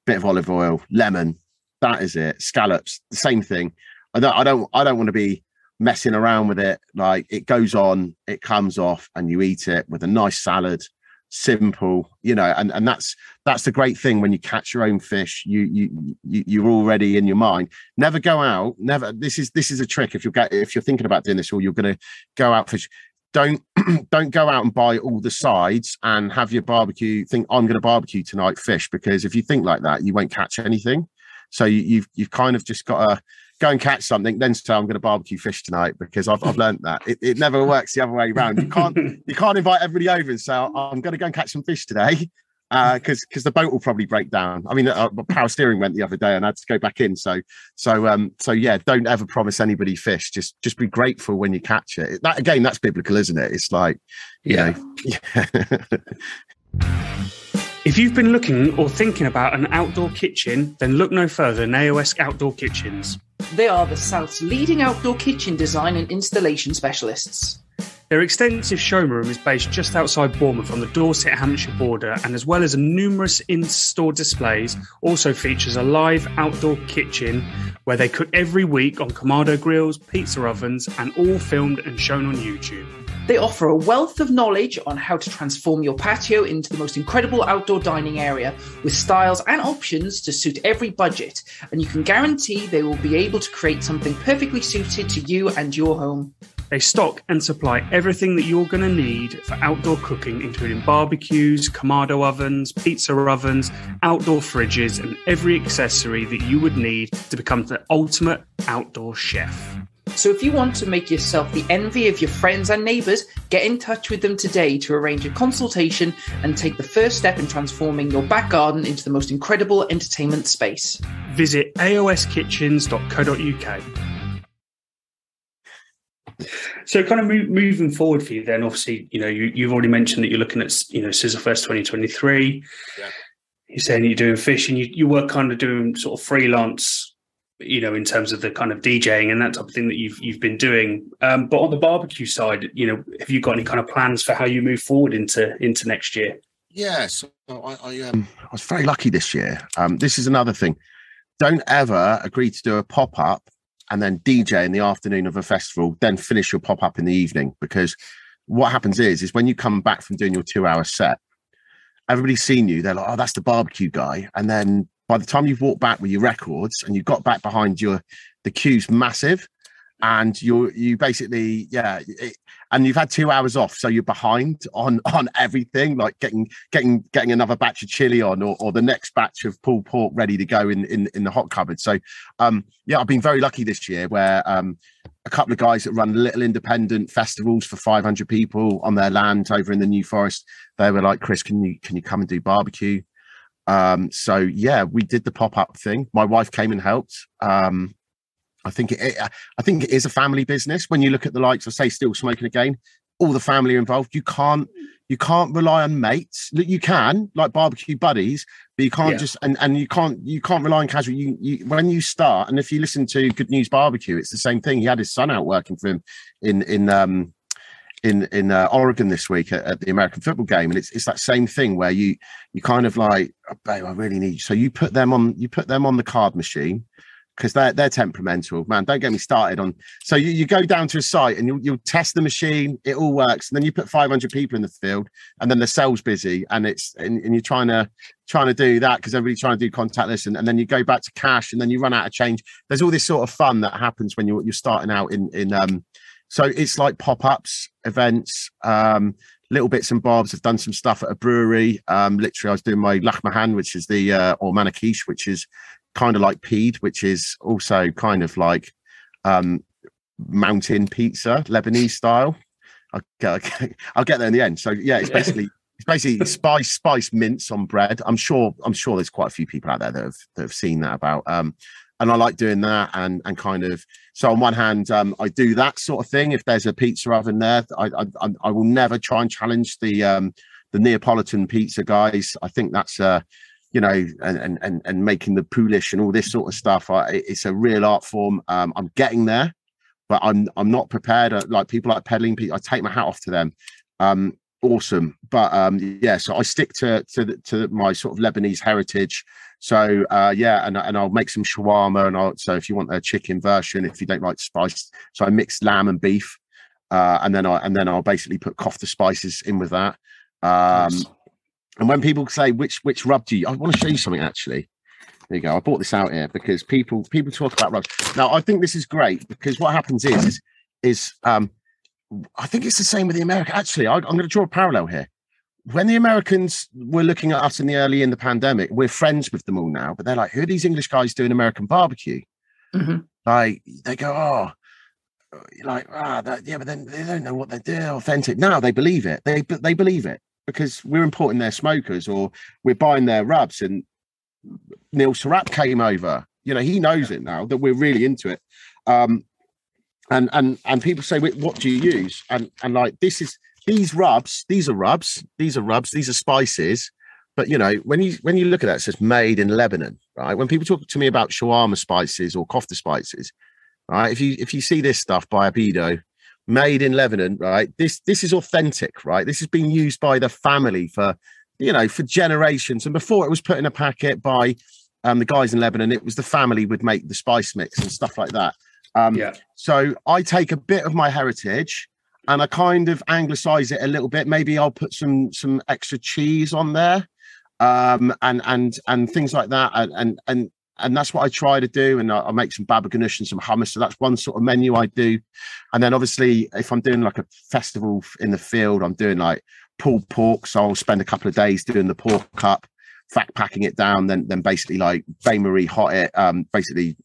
bit of olive oil, lemon. That is it. Scallops, the same thing. I don't I don't I don't want to be messing around with it. Like it goes on, it comes off, and you eat it with a nice salad. Simple, you know, and and that's that's the great thing when you catch your own fish. You you, you you're already in your mind. Never go out. Never. This is this is a trick. If you're get if you're thinking about doing this, or you're going to go out fish, don't *clears throat* don't go out and buy all the sides and have your barbecue think i'm going to barbecue tonight fish because if you think like that you won't catch anything so you, have you've, you've kind of just got to go and catch something, then say I'm going to barbecue fish tonight because I've, I've learned that it, it never works the other way around. You can't you can't invite everybody over and say I'm going to go and catch some fish today because uh, because the boat will probably break down. I mean, uh, power steering went the other day, and I had to go back in. So so um so yeah, don't ever promise anybody fish. Just just be grateful when you catch it. That again, that's biblical, isn't it? It's like you yeah. know. *laughs* Yeah. If you've been looking or thinking about an outdoor kitchen, then look no further than AOS Outdoor Kitchens. They are the South's leading outdoor kitchen design and installation specialists. Their extensive showroom is based just outside Bournemouth on the Dorset Hampshire border, and as well as numerous in store displays, also features a live outdoor kitchen where they cook every week on Kamado grills, pizza ovens, and all filmed and shown on YouTube. They offer a wealth of knowledge on how to transform your patio into the most incredible outdoor dining area with styles and options to suit every budget, and you can guarantee they will be able to create something perfectly suited to you and your home. They stock and supply everything that you're going to need for outdoor cooking, including barbecues, Kamado ovens, pizza ovens, outdoor fridges, and every accessory that you would need to become the ultimate outdoor chef. So if you want to make yourself the envy of your friends and neighbours, get in touch with them today to arrange a consultation and take the first step in transforming your back garden into the most incredible entertainment space. Visit aoskitchens.co.uk. So, kind of move, moving forward for you, then obviously, you know, you, have already mentioned that you're looking at, you know, Sizzlefest 2023. Yeah. You're saying you're doing fishing. You, you were kind of doing sort of freelance, you know, in terms of the kind of DJing and that type of thing that you've you've been doing. Um, but on the barbecue side, you know, have you got any kind of plans for how you move forward into into next year? Yeah, so I, I, um, I was very lucky this year. Um, this is another thing. Don't ever agree to do a pop up and then DJ in the afternoon of a festival, then finish your pop up in the evening. Because what happens is, is when you come back from doing your two hour set, everybody's seen you. They're like, oh, that's the barbecue guy. And then by the time you've walked back with your records and you got back behind your, the queue's massive and you're you basically yeah it, and you've had two hours off so you're behind on *laughs* on everything like getting getting getting another batch of chili on or, or the next batch of pulled pork ready to go in in, in the hot cupboard. So um yeah i've been very lucky this year where um a couple of guys that run little independent festivals for 500 people on their land over in the new forest they were like chris can you can you come and do barbecue? Um so yeah we did the pop-up thing. My wife came and helped um I think it, I think it is a family business. When you look at the likes of say Still Smoking Again, all the family are involved. You can't you can't rely on mates. You can like barbecue buddies, but you can't yeah. just and, and you can't you can't rely on casual. You, you when you start and if you listen to Good News Barbecue, it's the same thing. He had his son out working for him in in um in in uh, Oregon this week at, at, the American football game, and it's it's that same thing where you you kind of like, oh, babe, I really need. You. So you put them on you put them on the card machine, because they're they're temperamental. Man, don't get me started on. So you, you go down to a site and you you test the machine, it all works, and then you put 500 people in the field, and then the cell's busy, and it's and, and you're trying to trying to do that because everybody's trying to do contactless, and, and then you go back to cash, and then you run out of change. There's all this sort of fun that happens when you're you're starting out in in um. So it's like pop ups, events, um, little bits and bobs. I've done some stuff at a brewery. Um, literally, I was doing my Lahmahan, which is the uh, or Manakish, which is kind of like Pide, which is also kind of like um, mountain pizza, Lebanese style. I'll get, I'll get there in the end. So yeah, it's basically it's basically *laughs* spice spice mince on bread. I'm sure I'm sure there's quite a few people out there that have that have seen that about. Um, and I like doing that and and kind of so on one hand um, I do that sort of thing. If there's a pizza oven there, I I, I will never try and challenge the um, the Neapolitan pizza guys. I think that's uh you know, and and and making the poolish and all this sort of stuff. I, it's a real art form. Um, I'm getting there, but I'm I'm not prepared. Uh, like people like peddling, I take my hat off to them. Um, awesome, but um, yeah. So I stick to to the, to my sort of Lebanese heritage. So uh, yeah, and and I'll make some shawarma, and I'll so if you want a chicken version, if you don't like spice, so I mix lamb and beef, uh, and then I and then I'll basically put kofta spices in with that. Um, nice. And when people say which which rub do you, I want to show you something actually. There you go. I brought this out here because people people talk about rubs. Now I think this is great because what happens is is, is um I think it's the same with the American. Actually, I, I'm going to draw a parallel here. When the Americans were looking at us in the early in the pandemic, we're friends with them all now, but they're like, who are these English guys doing American barbecue? Mm-hmm. like they go, oh, like ah, that, yeah, but then they don't know what they're doing. Authentic. Now they believe it. They they believe it because we're importing their smokers or we're buying their rubs. And Neil Sarap came over. You know, he knows it now that we're really into it. Um, and and and people say, what do you use? And and like this is these rubs. These are rubs. These are rubs. These are spices. But you know, when you when you look at that, it says made in Lebanon, right? When people talk to me about shawarma spices or kofta spices, right? If you if you see this stuff by Abido, made in Lebanon, right? This this is authentic, right? This has been used by the family for you know for generations, and before it was put in a packet by um, the guys in Lebanon, it was the family would make the spice mix and stuff like that. Um, yeah. So I take a bit of my heritage and I kind of anglicize it a little bit. Maybe I'll put some some extra cheese on there, um, and and and things like that, and and and and that's what I try to do. And I, I make some baba ganoush and some hummus. So that's one sort of menu I do. And then obviously, if I'm doing like a festival in the field, I'm doing like pulled pork. So I'll spend a couple of days doing the pork cup, fact packing it down, then then basically like bain marie hot it, um, basically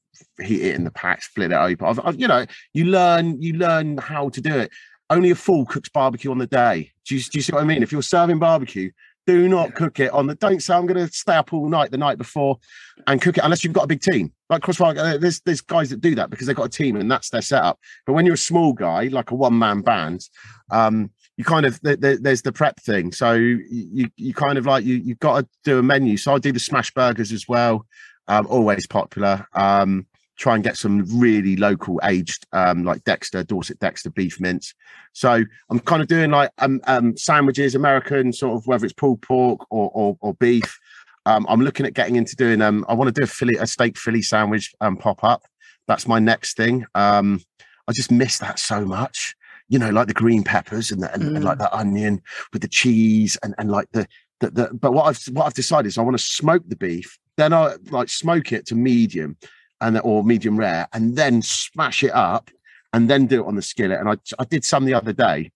heat it in the pack, split it open. I've, I've, you know, you learn you learn how to do it. Only a fool cooks barbecue on the day. Do you, do you see what I mean? If you're serving barbecue, do not cook it on the. Don't say I'm going to stay up all night the night before and cook it unless you've got a big team. Like Crossfire, uh, there's there's guys that do that because they've got a team and that's their setup. But when you're a small guy, like a one man band, um, you kind of there's the prep thing. So you you kind of like you you've got to do a menu. So I do the smash burgers as well. Um, always popular. Um, try and get some really local aged um, like Dexter, Dorset Dexter beef mince. So I'm kind of doing like um, um, sandwiches, American sort of whether it's pulled pork or or, or beef. Um, I'm looking at getting into doing um I want to do a Philly a steak Philly sandwich um pop up. That's my next thing. Um I just miss that so much. You know, like the green peppers and, the, and, mm. and like the onion with the cheese and, and like the, the, the but what I've what I've decided is I want to smoke the beef, then I like smoke it to medium and or medium rare, and then smash it up, and then do it on the skillet. And I I did some the other day,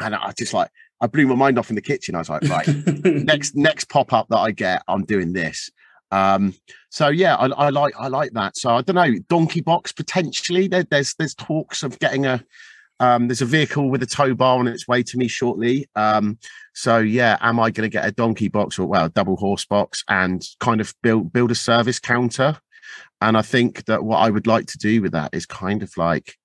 and I just like I blew my mind off in the kitchen. I was like, right, *laughs* next next pop up that I get, I'm doing this. Um, so yeah, I, I, like I like that. So I don't know, donkey box potentially. There, there's there's talks of getting a um, there's a vehicle with a tow bar on its way to me shortly. Um, so yeah, am I going to get a donkey box or well, double horse box and kind of build build a service counter? And I think that what I would like to do with that is kind of like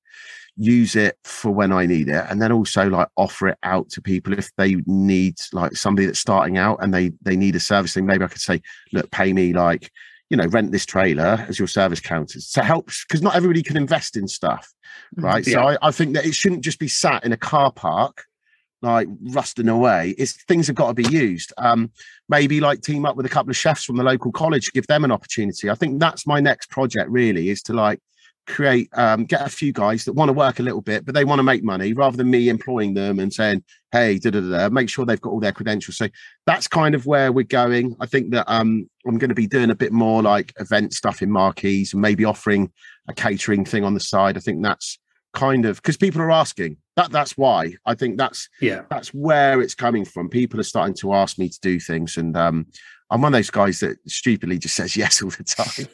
use it for when I need it, and then also like offer it out to people if they need like somebody that's starting out and they they need a service thing. Maybe I could say, look, pay me like you know rent this trailer as your service counters to help because not everybody can invest in stuff, mm, right? Yeah. So I, I think that it shouldn't just be sat in a car park like rusting away. is things have got to be used. Um, maybe like team up with a couple of chefs from the local college, give them an opportunity. I think that's my next project. Really, is to like create, um, get a few guys that want to work a little bit, but they want to make money, rather than me employing them and saying, "Hey, da da da," make sure they've got all their credentials. So that's kind of where we're going. I think that um, I'm going to be doing a bit more like event stuff in marquees and maybe offering a catering thing on the side. I think that's kind of because people are asking that that's why. I think that's yeah. that's where it's coming from. People are starting to ask me to do things and um i'm one of those guys that stupidly just says *laughs* yes all the time.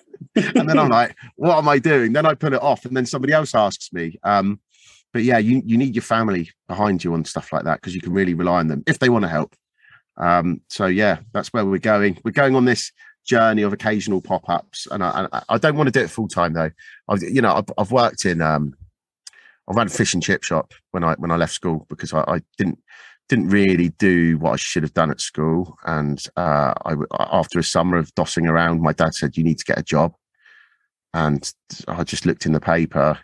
And then i'm *laughs* like what am i doing? Then i put it off and then somebody else asks me um but yeah you you need your family behind you on stuff like that because you can really rely on them if they want to help. Um so yeah that's where we're going. We're going on this journey of occasional pop-ups and i i, I don't want to do it full time though. I've you know I've, I've worked in um I ran a fish and chip shop when I when I left school because I, I didn't didn't really do what I should have done at school. And uh, I after a summer of dossing around, my dad said, "You need to get a job." And I just looked in the paper,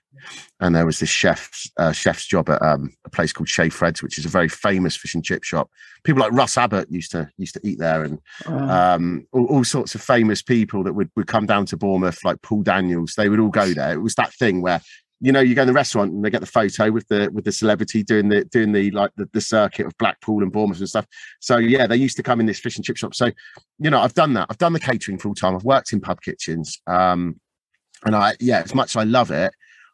and there was this chef's uh, chef's job at um, a place called Chez Fred's, which is a very famous fish and chip shop. People like Russ Abbott used to used to eat there, and um, all, all, sorts of famous people that would, would come down to Bournemouth, like Paul Daniels. They would all go there. It was that thing where you know, you go in the restaurant and they get the photo with the with the celebrity doing the doing the like the, the circuit of Blackpool and Bournemouth and stuff. So yeah, they used to come in this fish and chip shop. So, you know, I've done that. I've done the catering full time. I've worked in pub kitchens. Um, and I yeah, as much as I love it,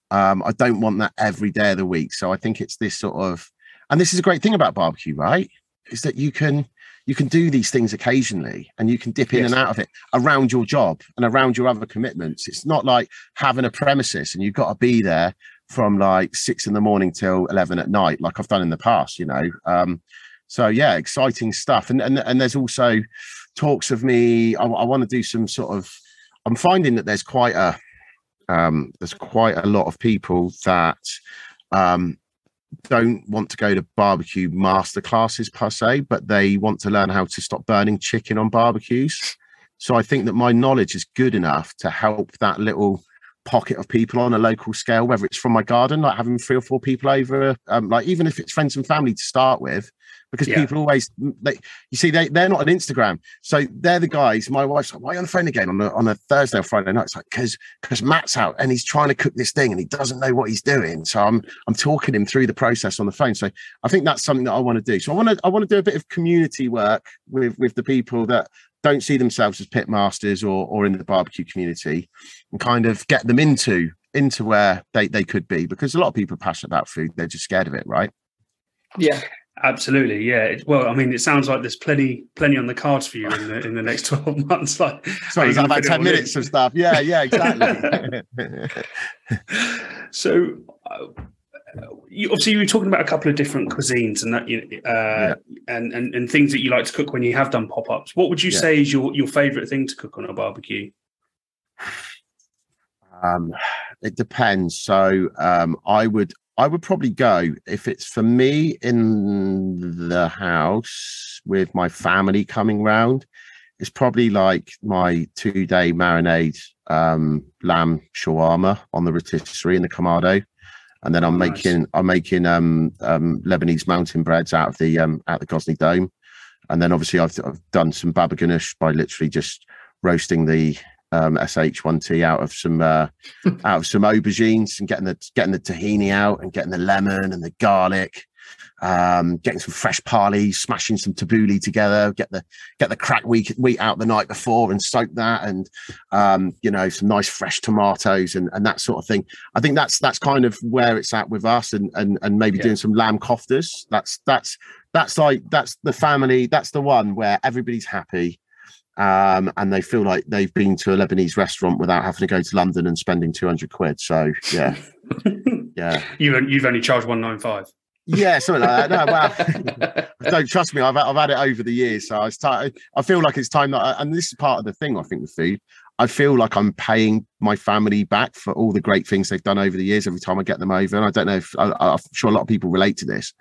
um, I don't want that every day of the week. So I think it's this sort of and this is a great thing about barbecue, right? Is that you can you can do these things occasionally and you can dip in Yes. and out of it around your job and around your other commitments. It's not like having a premises and you've got to be there from like six in the morning till 11 at night, like I've done in the past, you know. Um, so yeah, exciting stuff. And, and, and there's also talks of me, I, I want to do some sort of, I'm finding that there's quite a, um, there's quite a lot of people that um, don't want to go to barbecue master classes per se, but they want to learn how to stop burning chicken on barbecues. So I think that my knowledge is good enough to help that little pocket of people on a local scale, whether it's from my garden, like having three or four people over, um, like even if it's friends and family to start with, because Yeah. people always, they, you see, they, they're not on Instagram. So they're the guys, my wife's like, why are you on the phone again on a, on a Thursday or Friday night? It's like, because because Matt's out and he's trying to cook this thing and he doesn't know what he's doing. So I'm I'm talking him through the process on the phone. So I think that's something that I want to do. So I want to I want to do a bit of community work with with the people that don't see themselves as pit masters or or in the barbecue community and kind of get them into into where they, they could be because a lot of people are passionate about food they're just scared of it right Yeah. Absolutely, yeah. It- Well, I mean, it sounds like there's plenty, plenty on the cards for you in the in the next *laughs* twelve months. Like, so Are you is that gonna about fit it 10 all in? minutes of stuff yeah yeah exactly *laughs* *laughs* so uh, you, obviously you were talking about a couple of different cuisines and that you uh, and, and and things that you like to cook when you have done pop-ups what would you Yeah. say is your your favorite thing to cook on a barbecue Um, it depends. So um, I would I would probably go if it's for me in the house with my family coming round. It's probably like my two day marinade um, lamb shawarma on the rotisserie in the Kamado, and then I'm Oh, nice. making I'm making um, um, Lebanese mountain breads out of the um, out of the Gozney Dome, and then obviously I've, I've done some baba ganoush by literally just roasting the um, SH1T out of some uh, *laughs* out of some aubergines and getting the getting the tahini out and getting the lemon and the garlic, um, getting some fresh parley, smashing some tabbouleh together, get the get the cracked wheat wheat out the night before and soak that, and um, you know some nice fresh tomatoes and and that sort of thing. I think that's that's kind of where it's at with us, and and and maybe Yeah. doing some lamb koftas. That's that's that's like that's the family. That's the one where everybody's happy um, and they feel like they've been to a Lebanese restaurant without having to go to London and spending 200 quid. So, yeah, *laughs* yeah, you've you've only charged one nine five yeah, something like that. No, well, *laughs* don't trust me. I've, I've had it over the years. So it's time, I feel like it's time that, and this is part of the thing I think with food. I feel like I'm paying my family back for all the great things they've done over the years every time I get them over. And I don't know if I, I'm sure a lot of people relate to this,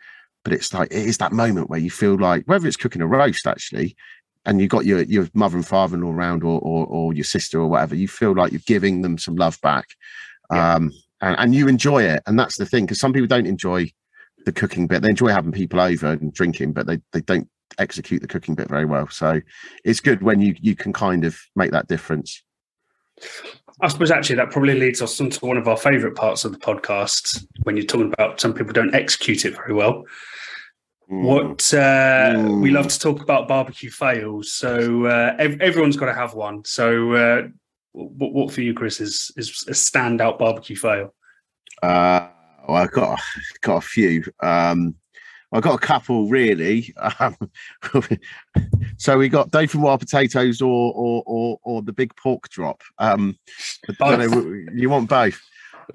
but it's like it is that moment where you feel like whether it's cooking a roast actually, and you got your your mother and father in law around or, or or your sister or whatever, you feel like you're giving them some love back. Yeah. Um and, and you enjoy it. And that's the thing, because some people don't enjoy the cooking bit. They enjoy having people over and drinking, but they, they don't execute the cooking bit very well. So it's good when you you can kind of make that difference. I suppose actually that probably leads us into one of our favourite parts of the podcast when you're talking about some people don't execute it very well. Mm. What uh, we Mm. love to talk about barbecue fails. So uh, ev- everyone's got to have one. So uh, what, what for you, Chris, is is a standout barbecue fail? Uh, well, I've got got a few. Um, I've got a couple really. Um, *laughs* so we got Dauphinoise Potatoes or or or, or the Big Pork Drop. Um, I know, you want both?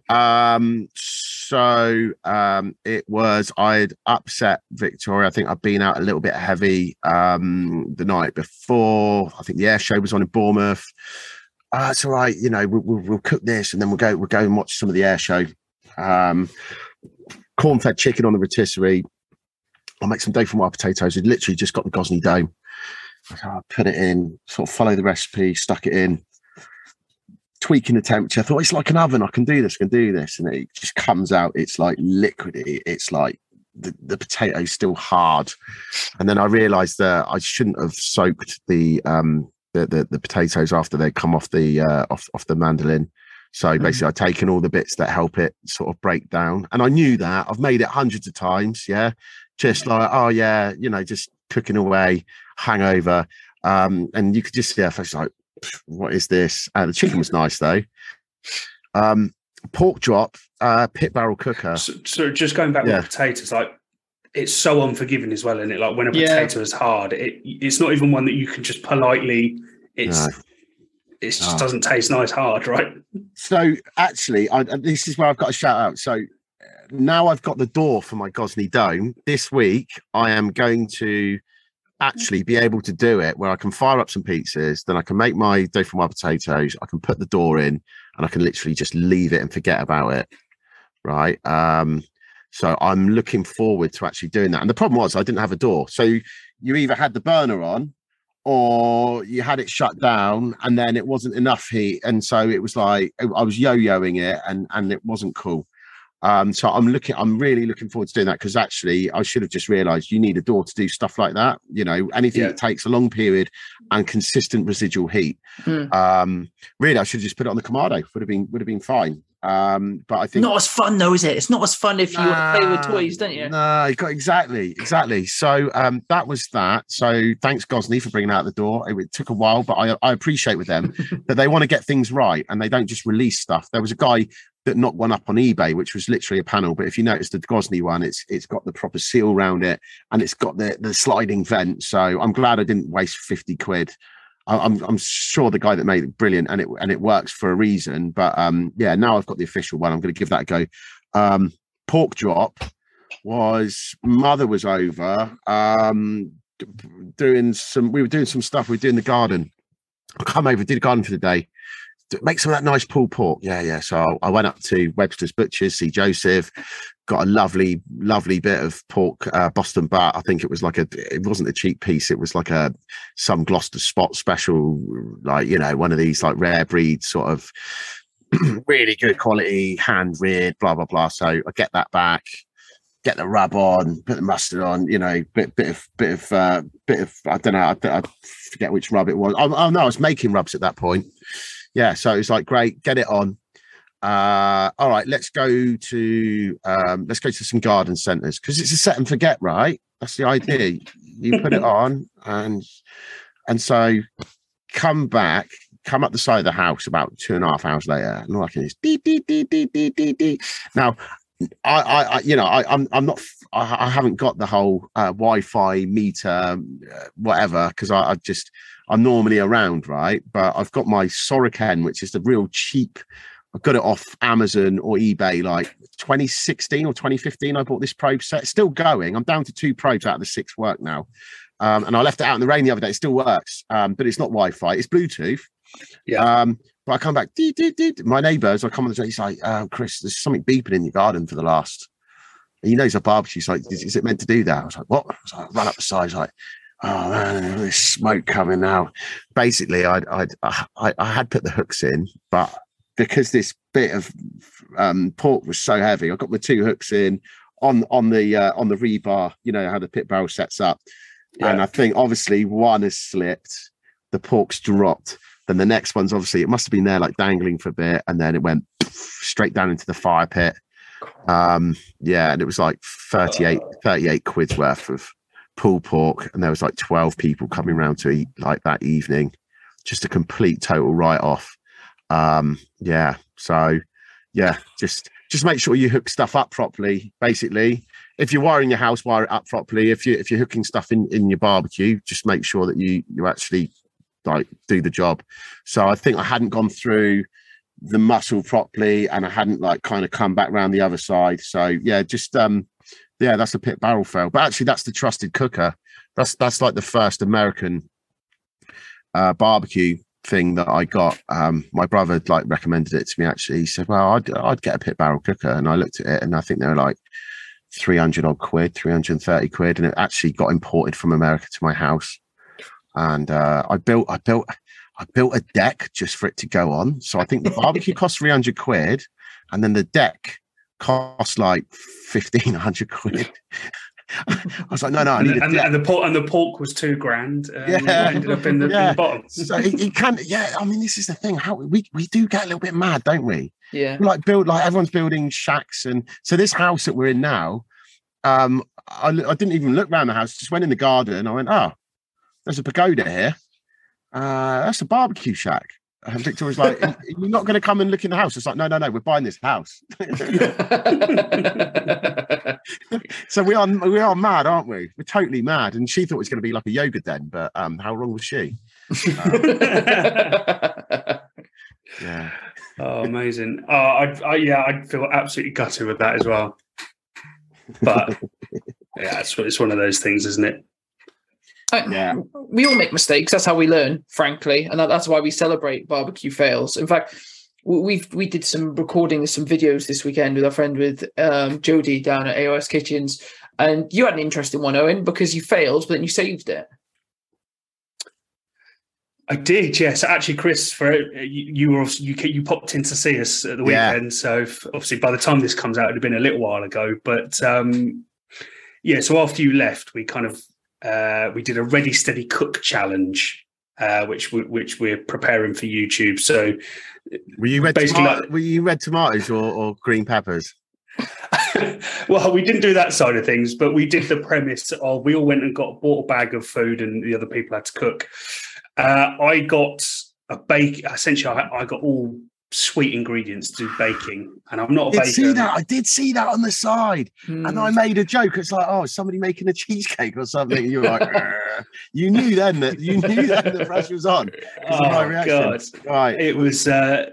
Um, so um, it was I'd upset Victoria. I think I'd been out a little bit heavy um, the night before. I think the air show was on in Bournemouth. Uh, it's all right, you know. We'll, we'll, we'll cook this and then we'll go. We'll go and watch some of the air show. Um, corn fed chicken on the rotisserie. I'll make some dauphinoise potatoes. We'd literally just got the Gozney Dome. I put it in, sort of follow the recipe, stuck it in, tweaking the temperature. I thought it's like an oven. I can do this, I can do this. And it just comes out. It's like liquidy. It's like the, the potato's still hard. And then I realized that I shouldn't have soaked the um the, the, the potatoes after they come off the uh, off off the mandolin. So basically, I've taken all the bits that help it sort of break down, and I knew that I've made it hundreds of times. Yeah, just like oh yeah, you know, just cooking away, hangover, um, and you could just see her face like, "Pff, what is this? Uh, the chicken was nice though. Um, pork drop, uh, pit barrel cooker. So, so just going back Yeah. with potatoes, like it's so unforgiving as well, and it like when a Yeah. potato is hard, it it's not even one that you can just politely. It's No. it just No. doesn't taste nice hard, *laughs* right? So actually, I, this is where I've got a shout out. So uh, now I've got the door for my Gozney Dome. This week, I am going to actually be able to do it where I can fire up some pizzas, then I can make my dauphinoise potatoes. I can put the door in, and I can literally just leave it and forget about it. Right. Um, so I'm looking forward to actually doing that. And the problem was I didn't have a door. So you either had the burner on or you had it shut down and then it wasn't enough heat and so it was like i was yo-yoing it and and it wasn't cool um so i'm looking i'm really looking forward to doing that because actually i should have just realized you need a door to do stuff like that you know anything Yeah. that takes a long period and consistent residual heat Hmm. um really i should have just put it on the kamado would have been would have been fine um but i think Not as fun though, is it? It's not as fun if you play with toys, don't you? No, you got exactly, exactly. So um, that was that. So thanks, Gozney, for bringing out the door. It, it took a while, but I, I appreciate with them *laughs* that they want to get things right and they don't just release stuff. There was a guy that knocked one up on eBay, which was literally a panel. But if you notice the Gozney one, it's it's got the proper seal around it and it's got the the sliding vent. So I'm glad I didn't waste fifty quid. I- I'm I'm sure the guy that made it brilliant and it and it works for a reason. But um, yeah, now I've got the official one. I'm going to give that a go. Um, pork drop was mother was over um doing some we were doing some stuff we were doing the garden I come over did the garden for the day make some of that nice pulled pork. Yeah yeah. So I, went up to webster's butchers see joseph got a lovely lovely bit of pork uh, boston butt i think it was like a it wasn't a cheap piece. It was like a some gloucester spot special like you know one of these like rare breed sort of *clears throat* really good quality hand reared blah blah blah. So i get that back get the rub on, put the mustard on, you know, bit bit of bit of uh, bit of I don't know, I, I forget which rub it was. Oh, oh no, I was making rubs at that point. Yeah, so it's like great, get it on. Uh, all right, let's go to um, let's go to some garden centres because it's a set and forget, right? That's the idea. You put it *laughs* on and and so come back, come up the side of the house about two and a half hours later, and all I can is dee dee dee dee dee dee dee. Now I, I, I, you know, I, I'm, I'm not, I haven't got the whole uh, Wi-Fi meter, uh, whatever, because I, I just, I'm normally around, right? But I've got my Soraken, which is the real cheap. I got it off Amazon or eBay, like 2016 or 2015. I bought this probe set. It's still going. I'm down to two probes out of the six work now. Um, and I left it out in the rain the other day. It still works, um, but it's not Wi-Fi. It's Bluetooth. Yeah. Um, but I come back, dee, dee, dee. my neighbours, I come on the street, he's like, uh, Chris, there's something beeping in your garden for the last. And he knows a barbecue. He's like, is, is it meant to do that? I was like, what? I was like, run up the side, he's like, oh man, there's smoke coming now. Basically, I'd, I'd, I, I had put the hooks in, but because this bit of um, pork was so heavy, I got my two hooks in on on the uh, on the rebar. You know how the pit barrel sets up, and I think obviously one has slipped, the pork's dropped. Then the next one's obviously it must have been there like dangling for a bit, and then it went straight down into the fire pit. Um, yeah, and it was like 38, 38 quid's worth of pulled pork, and there was like twelve people coming round to eat like that evening. Just a complete total write off. Um, yeah, so yeah, just just make sure you hook stuff up properly. Basically, if you're wiring your house, wire it up properly. If you if you're hooking stuff in in your barbecue, just make sure that you you actually like do the job. So I think I hadn't gone through the muscle properly, and I hadn't like kind of come back around the other side. So yeah, just um, yeah, that's a pit barrel fail. But actually, that's the trusted cooker. That's that's like the first American uh, barbecue thing that I got. Um, my brother like recommended it to me. Actually, he said, "Well, I'd I'd get a pit barrel cooker," and I looked at it, and I think they were like three hundred odd quid, three hundred and thirty quid, and it actually got imported from America to my house. And uh, I built, I built, I built a deck just for it to go on. So I think the barbecue *laughs* cost three hundred quid, and then the deck cost like fifteen hundred quid. *laughs* I was like, no, no, I and, need the, and, and the pork and the pork was two grand. Um, Yeah. ended up in the, in Yeah. the bottom. so it, it can, yeah. I mean, this is the thing. How we we do get a little bit mad, don't we? Yeah. We like build like everyone's building shacks, and so this house that we're in now, um, I, I didn't even look around the house. Just went in the garden. I went, oh, there's a pagoda here. Uh, that's a barbecue shack. And Victoria's like, "You're not going to come and look in the house." It's like, "No, no, no, we're buying this house." *laughs* so we are we are mad, aren't we? We're totally mad. And she thought it was going to be like a yoga den, but um, how wrong was she? *laughs* Yeah. Oh, amazing. Oh, I, I, yeah, I'd feel absolutely gutted with that as well. But *laughs* yeah, it's, it's one of those things, isn't it? Yeah. we all make mistakes. That's how we learn, frankly, and that, that's why we celebrate barbecue fails. In fact, we we've, did some recording, some videos this weekend with our friend with um, Jody down at AOS Kitchens, and you had an interesting one, Owen, because you failed, but then you saved it. I did, yes. Actually, Chris, for uh, you, you were you you popped in to see us at the Yeah. weekend. So f- obviously, by the time this comes out, it'd have been a little while ago. But um, yeah, so after you left, we kind of uh, we did a ready steady cook challenge, uh, which we, which we're preparing for YouTube. So Were you red? Basically Tomato- like- were you red tomatoes or, or green peppers? *laughs* *laughs* well, we didn't do that side of things, but we did the premise of we all went and got bought a bag of food, and the other people had to cook. Uh, I got a bake. Essentially, I, I got all sweet ingredients to do baking, and I'm not a I did baker. see that. I did see that on the side, and Hmm. I made a joke. It's like, oh, somebody making a cheesecake or something. You're like, *laughs* you knew then that you knew then the pressure was on. Because of my Oh reaction. god! Right. It was. Uh,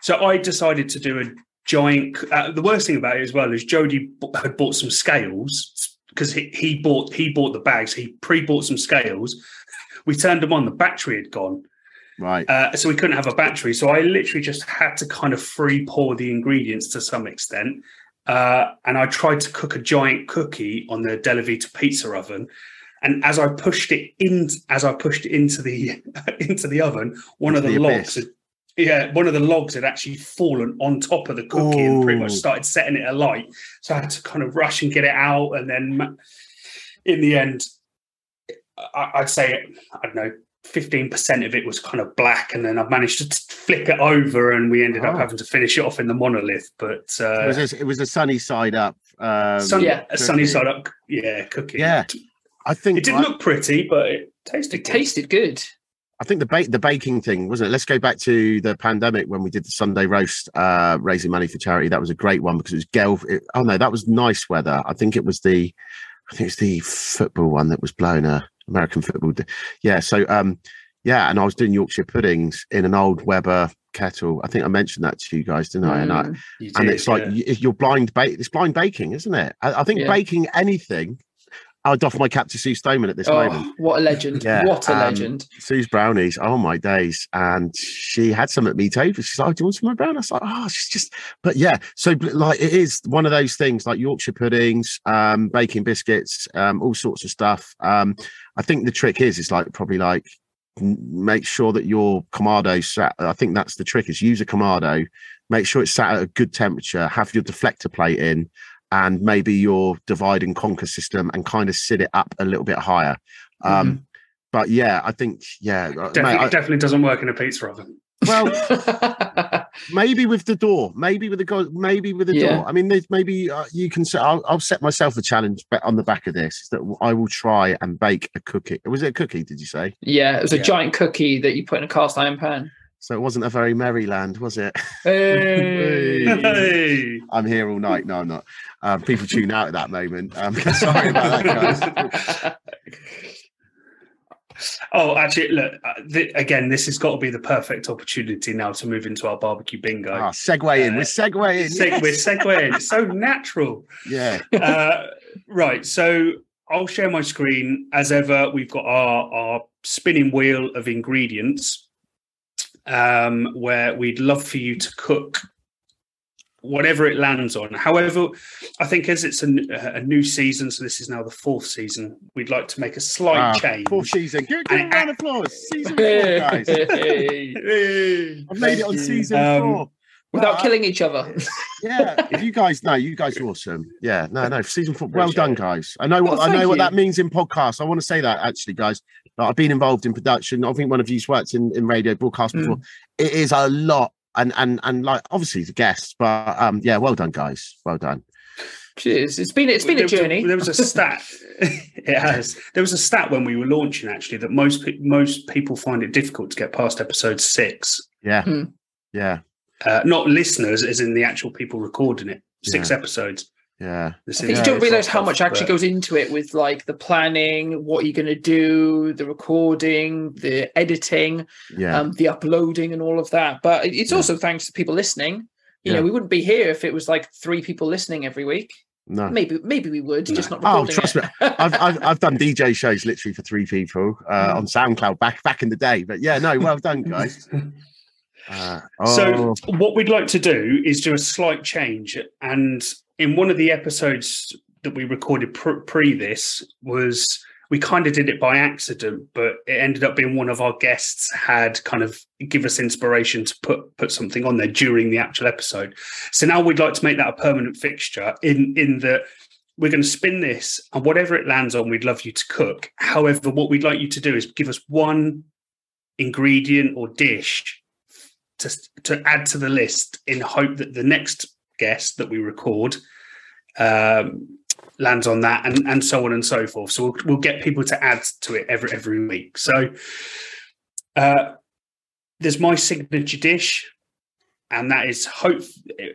so I decided to do a giant. Uh, the worst thing about it as well is Jody b- had bought some scales because he, he bought he bought the bags. He pre-bought some scales. We turned them on. The battery had gone, Right. uh, so we couldn't have a battery. So I literally just had to kind of free pour the ingredients to some extent. Uh, and I tried to cook a giant cookie on the Delivita pizza oven. And as I pushed it in, as I pushed it into the *laughs* into the oven, one of the, the logs, had, yeah, one of the logs had actually fallen on top of the cookie and pretty much started setting it alight. So I had to kind of rush and get it out. And then in the end, I, I'd say I don't know. 15% of it was kind of black and then I've managed to t- flip it over and we ended up Oh. having to finish it off in the monolith but it, uh was a, it was a sunny side up. Um, sun, Yeah. a sunny side up yeah cookie Yeah. I think it didn't look pretty but it tasted It good. tasted good. I think the ba- the baking thing wasn't it. Let's go back to the pandemic when we did the Sunday roast, uh, raising money for charity. That was a great one because it was gale. It, oh no, that was nice weather. I think it was the, I think it's the football one that was blowing a American football. Yeah. So um, yeah, and I was doing Yorkshire puddings in an old Weber kettle. I think I mentioned that to you guys, didn't I? And I, Mm. You and it's like yeah. y- you're blind bake. It's blind baking, isn't it? I, I think Yeah. baking anything. I'd doff my cap to Sue Stoneman at this moment. Oh, what a legend! Yeah, what a um, legend! Sue's brownies. Oh my days! And she had some at me over. She's like, "Do you want some of my brownies?" I was like, "Oh, she's just." But yeah, so like it is one of those things like Yorkshire puddings, um, baking biscuits, um, all sorts of stuff. Um, I think the trick is, it's like probably like make sure that your kamado sat. I think that's the trick: is use a kamado, make sure it's sat at a good temperature, have your deflector plate in. And maybe your divide and conquer system, and kind of sit it up a little bit higher. Um, but yeah, I think yeah, uh, mate, definitely, I- definitely doesn't work in a pizza oven well, *laughs* maybe with the door, maybe with the go, maybe with the Yeah. door. I mean, there's maybe uh, you can set. I'll, I'll set myself a challenge ba- on the back of this is that I will try and bake a cookie. Was it a cookie? Did you say? yeah, it was a Yeah. giant cookie that you put in a cast iron pan. So it wasn't a very merry land, was it? Hey. *laughs* hey. I'm here all night. No, I'm not. Um, people tune out at that moment. Um, *laughs* sorry about that, guys. *laughs* oh actually look uh, th- again this has got to be the perfect opportunity now to move into our barbecue bingo Ah, segue in. We're Uh, segueing. Seg- we're yes. segueing it's so natural Yeah. uh, right. So I'll share my screen as ever. We've got our, our spinning wheel of ingredients um, where we'd love for you to cook whatever it lands on. However, I think as it's a new season, so this is now the fourth season, we'd like to make a slight Ah, change. Fourth season. Give, give a round of applause. Season four, *laughs* guys. Hey. Hey. I've made it on season Um, four. Without Well, killing each other. yeah if you guys know you guys are awesome yeah no no season four well done guys i know what Oh, i know thank what that means in podcasts i want to say that actually guys Like, i've been involved in production i think one of you's worked in, in radio broadcast Mm. before it is a lot and and and like obviously the guests but um yeah well done guys well done Cheers. It's been it's been a There was journey. There was a stat. *laughs* it has. There was a stat when we were launching actually that most most people find it difficult to get past episode six. Yeah. Hmm. Yeah. Uh, not listeners, as in the actual people recording it. Six Yeah. episodes. Yeah. This I think is- you don't realize how But- much actually goes into it with like the planning, what you're going to do, the recording, the editing, Yeah. um, the uploading, and all of that. But it's Yeah. also thanks to people listening. You Yeah. know, we wouldn't be here if it was like three people listening every week. no. Maybe, maybe we would, just not Oh, trust it. me, I've, I've I've done *laughs* DJ shows literally for three people uh, Mm. on SoundCloud back back in the day. But yeah, no, well done, guys. *laughs* Uh, So, oh, what we'd like to do is do a slight change. And in one of the episodes that we recorded pr- pre this, was we kind of did it by accident, but it ended up being one of our guests had kind of give us inspiration to put put something on there during the actual episode. So now we'd like to make that a permanent fixture in in that we're going to spin this and whatever it lands on, we'd love you to cook. However, what we'd like you to do is give us one ingredient or dish to, to add to the list in hope that the next guest that we record um, lands on that and, and so on and so forth. So we'll, we'll get people to add to it every every week. So uh, there's my signature dish, and that is hope.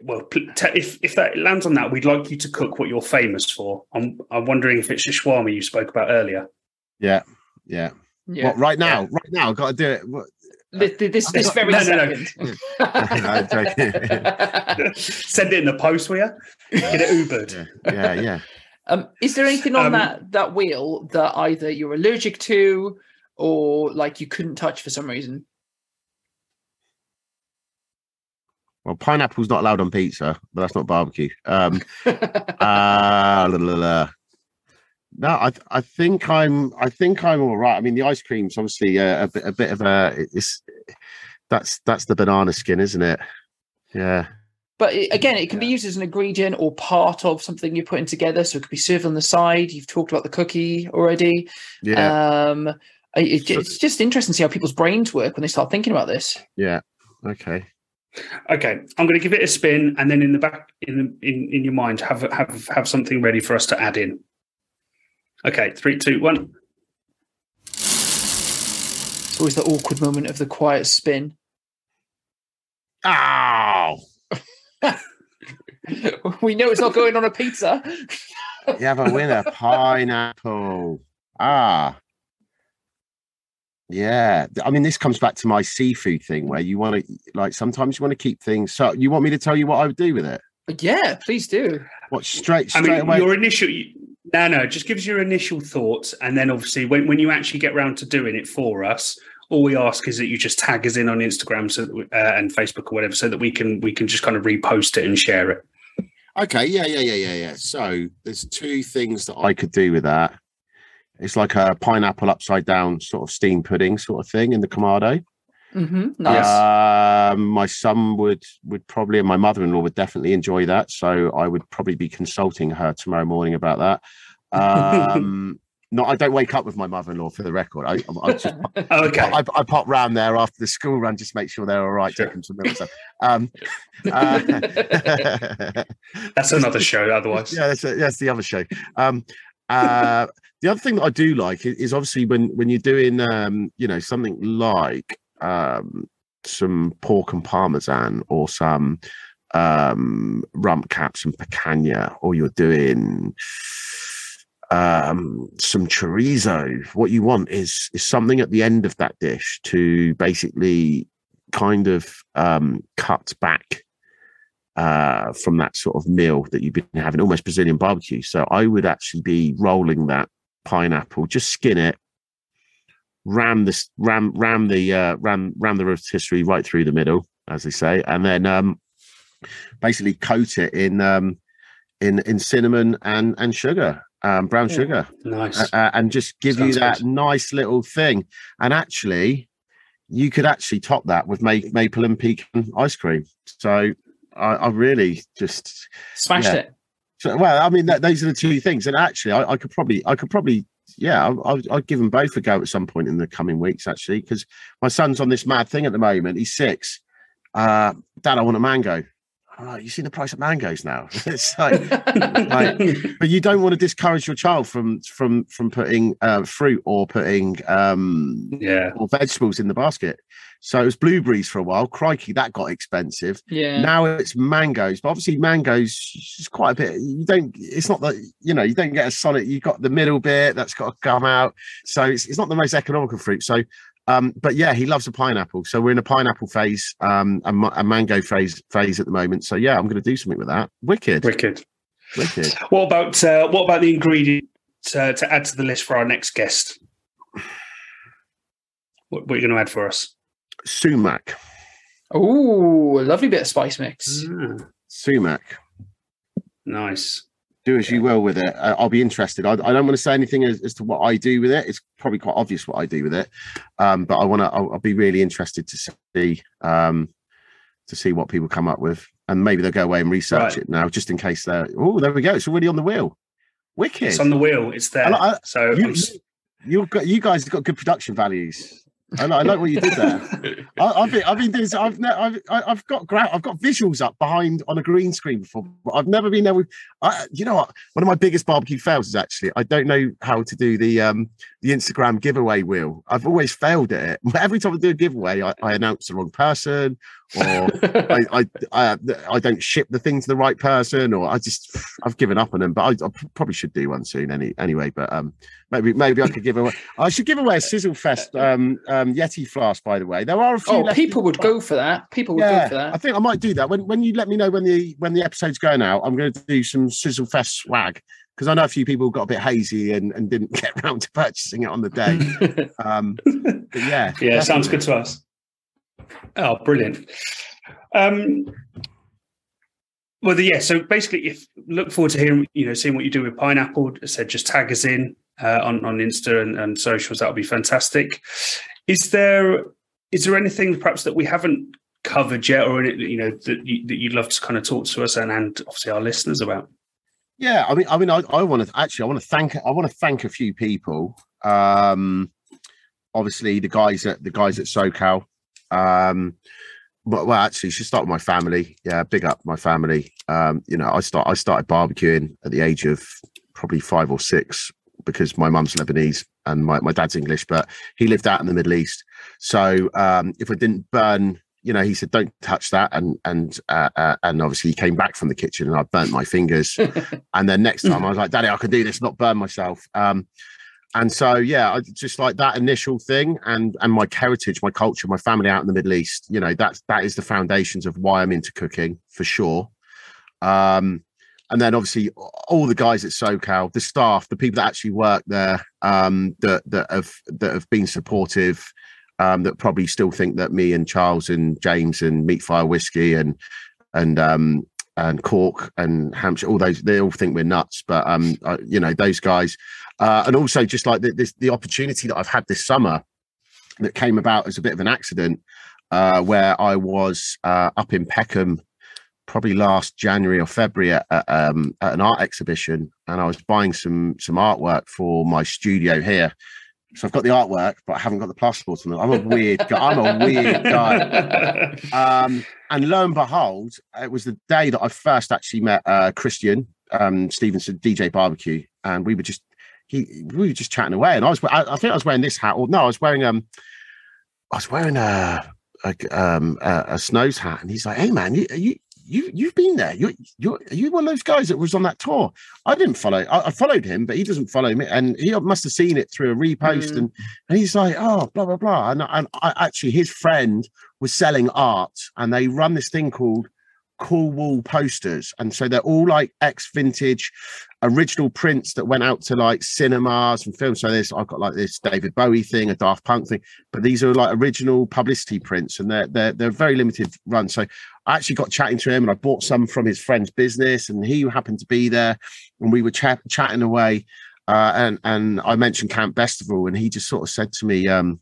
Well, if if that lands on that, we'd like you to cook what you're famous for. I'm I'm wondering if it's the shawarma you spoke about earlier. yeah, yeah. Yeah. What right now? Right now, I've got to do it. What- This, this, this very No, no, no. second. I'm. *laughs* Send it in the post, will you? Get it Ubered. yeah, yeah, yeah. *laughs* Um, is there anything on Um, that that wheel that either you're allergic to or like you couldn't touch for some reason? Well, pineapple's not allowed on pizza, but that's not barbecue. Um, *laughs* uh, la, la, la. No, I I think I'm I think I'm all right. I mean, the ice cream's obviously a, a bit a bit of a it's that's that's the banana skin, isn't it? Yeah, But it, again, it can be used as an ingredient or part of something you're putting together. So it could be served on the side. You've talked about the cookie already. yeah, Um, I- it, So- it's just interesting to see how people's brains work when they start thinking about this. yeah. Okay. Okay, I'm going to give it a spin, and then in the back, in the, in in your mind, have have have something ready for us to add in. Okay, three, two, one. It's always the awkward moment of the quiet spin. Ow! *laughs* we know it's not going on a pizza. You have a winner, pineapple. Ah. Yeah. I mean, this comes back to my seafood thing where you want to, like, sometimes you want to keep things. So, you want me to tell you what I would do with it? yeah, please do. What, straight, I straight mean, away? your initial. No, no, just give us your initial thoughts, and then obviously, when when you actually get round to doing it for us, all we ask is that you just tag us in on Instagram so uh, and Facebook or whatever, so that we can we can just kind of repost it and share it. Okay, yeah, yeah, yeah, yeah, yeah. So there's two things that I could do with that. It's like a pineapple upside down sort of steam pudding sort of thing in the Kamado. Hmm Nice. Um, my son would would probably, and my mother-in-law would definitely enjoy that. So I would probably be consulting her tomorrow morning about that. Um, *laughs* no, I don't wake up with my mother-in-law for the record. I, I, I just *laughs* okay, I, I pop round there after the school run, just make sure they're all right, take them to milk. and stuff. Um, *laughs* uh, that's another show. Otherwise, yeah, that's, a, that's the other show. Um, uh, the other thing that I do like is, is obviously when when you're doing um, you know something like um, some pork and parmesan or some um, rump caps and picanha, or you're doing um, some chorizo. What you want is is something at the end of that dish to basically kind of um, cut back uh, from that sort of meal that you've been having, almost Brazilian barbecue. So I would actually be rolling that pineapple, just skin it, ram this, ram, ram the, uh, ram, ram the rotisserie right through the middle, as they say, and then um, basically coat it in, um, in, in cinnamon and and sugar, um, brown Yeah. sugar, nice. uh, and just give you that good. nice little thing. And actually, you could actually top that with ma- maple and pecan ice cream. So I, I really just Smashed yeah. it. so, well, I mean, that, those are the two things. And actually, I, I could probably, I could probably, yeah, I'll give them both a go at some point in the coming weeks, actually, because my son's on this mad thing at the moment. He's six. Uh, Dad, I want a mango. I'm like, you see the price of mangoes now. *laughs* it's like, like, but you don't want to discourage your child from from from putting uh, fruit or putting um yeah or vegetables in the basket. So it was blueberries for a while. Crikey, that got expensive. Yeah. Now it's mangoes, but obviously mangoes is quite a bit. You don't. It's not that you know you don't get a solid. You got the middle bit that's got to come out. So it's, it's not the most economical fruit. So um, but yeah, he loves a pineapple. So we're in a pineapple phase, um, a, a mango phase phase at the moment. So yeah, I'm going to do something with that. Wicked, wicked, wicked. What about uh, what about the ingredient uh, to add to the list for our next guest? What, what are you going to add for us? Sumac. Oh, a lovely bit of spice mix. Ah, Sumac. nice. Do as you will with it. Uh, I'll be interested. I, I don't want to say anything as, as to what I do with it. It's probably quite obvious what I do with it, um, but I want to. I'll, I'll be really interested to see um, to see what people come up with, and maybe they'll go away and research Right. it now, just in case they're. Oh, there we go. It's already on the wheel. Wicked. It's on the wheel. It's there. I I- so you, s- you've got you guys have got good production values. I like, I like what you did there. *laughs* I, I've been I've been doing. I've ne- I've I've got gra- I've got visuals up behind on a green screen before. But I've never been able. I you know what? One of my biggest barbecue fails is actually I don't know how to do the um the Instagram giveaway wheel. I've always failed at it. *laughs* Every time I do a giveaway, I, I announce the wrong person, or *laughs* I, I I I don't ship the thing to the right person, or I just I've given up on them. But I, I probably should do one soon. Any anyway, but um maybe maybe I could give away. I should give away a Sizzle Fest um um Yeti flask. By the way, there are a few. oh, people would go for that. People would Yeah, go for that. I think I might do that when when you let me know when the when the episode's going out. I'm going to do some Sizzle Fest swag because I know a few people got a bit hazy and, and didn't *laughs* get around to purchasing it on the day. *laughs* Um, but yeah, yeah, sounds good to us. Oh, brilliant. Um, well, the, yeah. So basically, if look forward to hearing, you know, seeing what you do with pineapple. I said just tag us in uh, on on Insta and, and socials. That would be fantastic. Is there is there anything perhaps that we haven't covered yet, or you know that you, that you'd love to kind of talk to us and and obviously our listeners about? Yeah, I mean, I mean, I, I want to actually, I want to thank, I want to thank a few people. Um, obviously, the guys at the guys at SoCal. Um, but well, actually, should start with my family. Yeah, big up my family. Um, you know, I start, I started barbecuing at the age of probably five or six because my mum's Lebanese and my, my dad's English, but he lived out in the Middle East. So um, if I didn't burn, you know, he said, "Don't touch that," and and uh, uh, and obviously he came back from the kitchen and I burnt my fingers. *laughs* And then next time *laughs* I was like, Daddy, I can do this, not burn myself. Um, and so yeah, I just like that initial thing and and my heritage, my culture, my family out in the Middle East, you know, that's that is the foundations of why I'm into cooking for sure. Um, and then obviously all the guys at SoCal, the staff, the people that actually work there, um, that that have that have been supportive, um, that probably still think that me and Charles and James and Meatfire Whiskey and and um and Cork and Hampshire, all those they all think we're nuts, but um, you know those guys, uh, and also just like the, this the opportunity that I've had this summer that came about as a bit of an accident, uh, where I was uh, up in Peckham, probably last January or February at, um, at an art exhibition, and I was buying some some artwork for my studio here. So I've got the artwork, but I haven't got the passport. I'm a weird guy. I'm a weird guy. *laughs* Um, and lo and behold, it was the day that I first actually met uh, Christian um, Stevenson, DJ Barbecue, and we were just he we were just chatting away. And I was I, I think I was wearing this hat, or no, I was wearing um I was wearing a a, um, a, a Snow's hat, and he's like, "Hey man, you you." You you've been there. You you you one of those guys that was on that tour? I didn't follow. I, I followed him, but he doesn't follow me. And he must have seen it through a repost. Mm. And and he's like, oh, blah blah blah. And and I, actually, his friend was selling art, and they run this thing called cool wall posters. And so they're all like ex vintage original prints that went out to like cinemas and films. So there's i've got like this david bowie thing a daft punk thing but these are like original publicity prints and they're they're, they're very limited run. So i actually got chatting to him and i bought some from his friend's business and he happened to be there and we were chat, chatting away uh, and and i mentioned camp bestival and he just sort of said to me um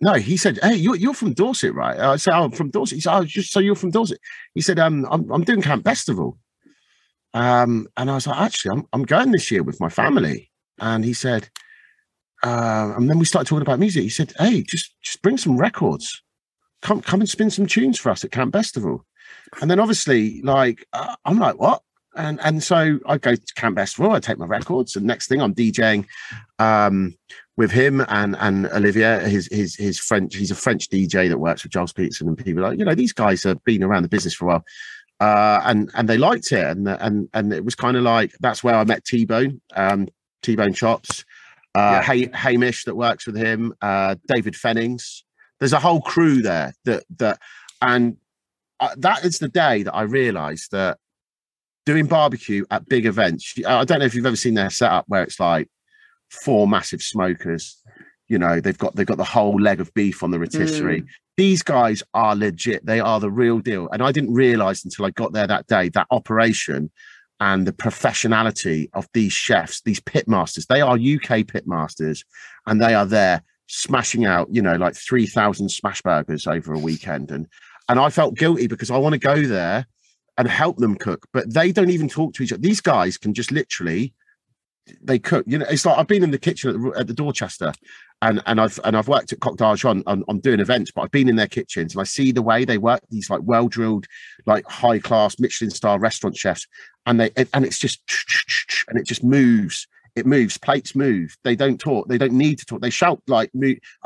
no, he said, "Hey, you're you're from Dorset, right?" I said, "Oh, "I'm from Dorset." He said, "Oh, just so you're from Dorset." He said, "Um, I'm I'm doing Camp Bestival." Um, and I was like, "Actually, I'm I'm going this year with my family." And he said, uh, and then we started talking about music. He said, "Hey, just just bring some records. Come come and spin some tunes for us at Camp Bestival." And then obviously, like uh, I'm like, what? And and so I go to Camp Bestival, I take my records, and next thing I'm DJing um, with him and and Olivier, his his his French, he's a French DJ that works with Gilles Peterson and people like, you know, these guys have been around the business for a while. Uh, and and they liked it, and and and it was kind of like that's where I met T Bone, um, T Bone Chops, uh, yeah. Hamish that works with him, uh, David Fennings. There's a whole crew there that that, and uh, that is the day that I realised that doing barbecue at big events. I don't know if you've ever seen their setup where it's like four massive smokers. You know, they've got they've got the whole leg of beef on the rotisserie. Mm. These guys are legit. They are the real deal. And I didn't realize until I got there that day that operation and the professionality of these chefs, these pitmasters. They are UK pitmasters, and they are there smashing out, you know, like three thousand smash burgers over a weekend. And and I felt guilty because I want to go there and help them cook, but they don't even talk to each other. These guys can just literally they cook. You know, it's like I've been in the kitchen at the, at the Dorchester, and and I've and I've worked at Coq d'Argent on, on doing events, but I've been in their kitchens and I see the way they work. These like well drilled, like high class Michelin star restaurant chefs, and they and it's just and it just moves. It moves. Plates move. They don't talk. They don't need to talk. They shout like,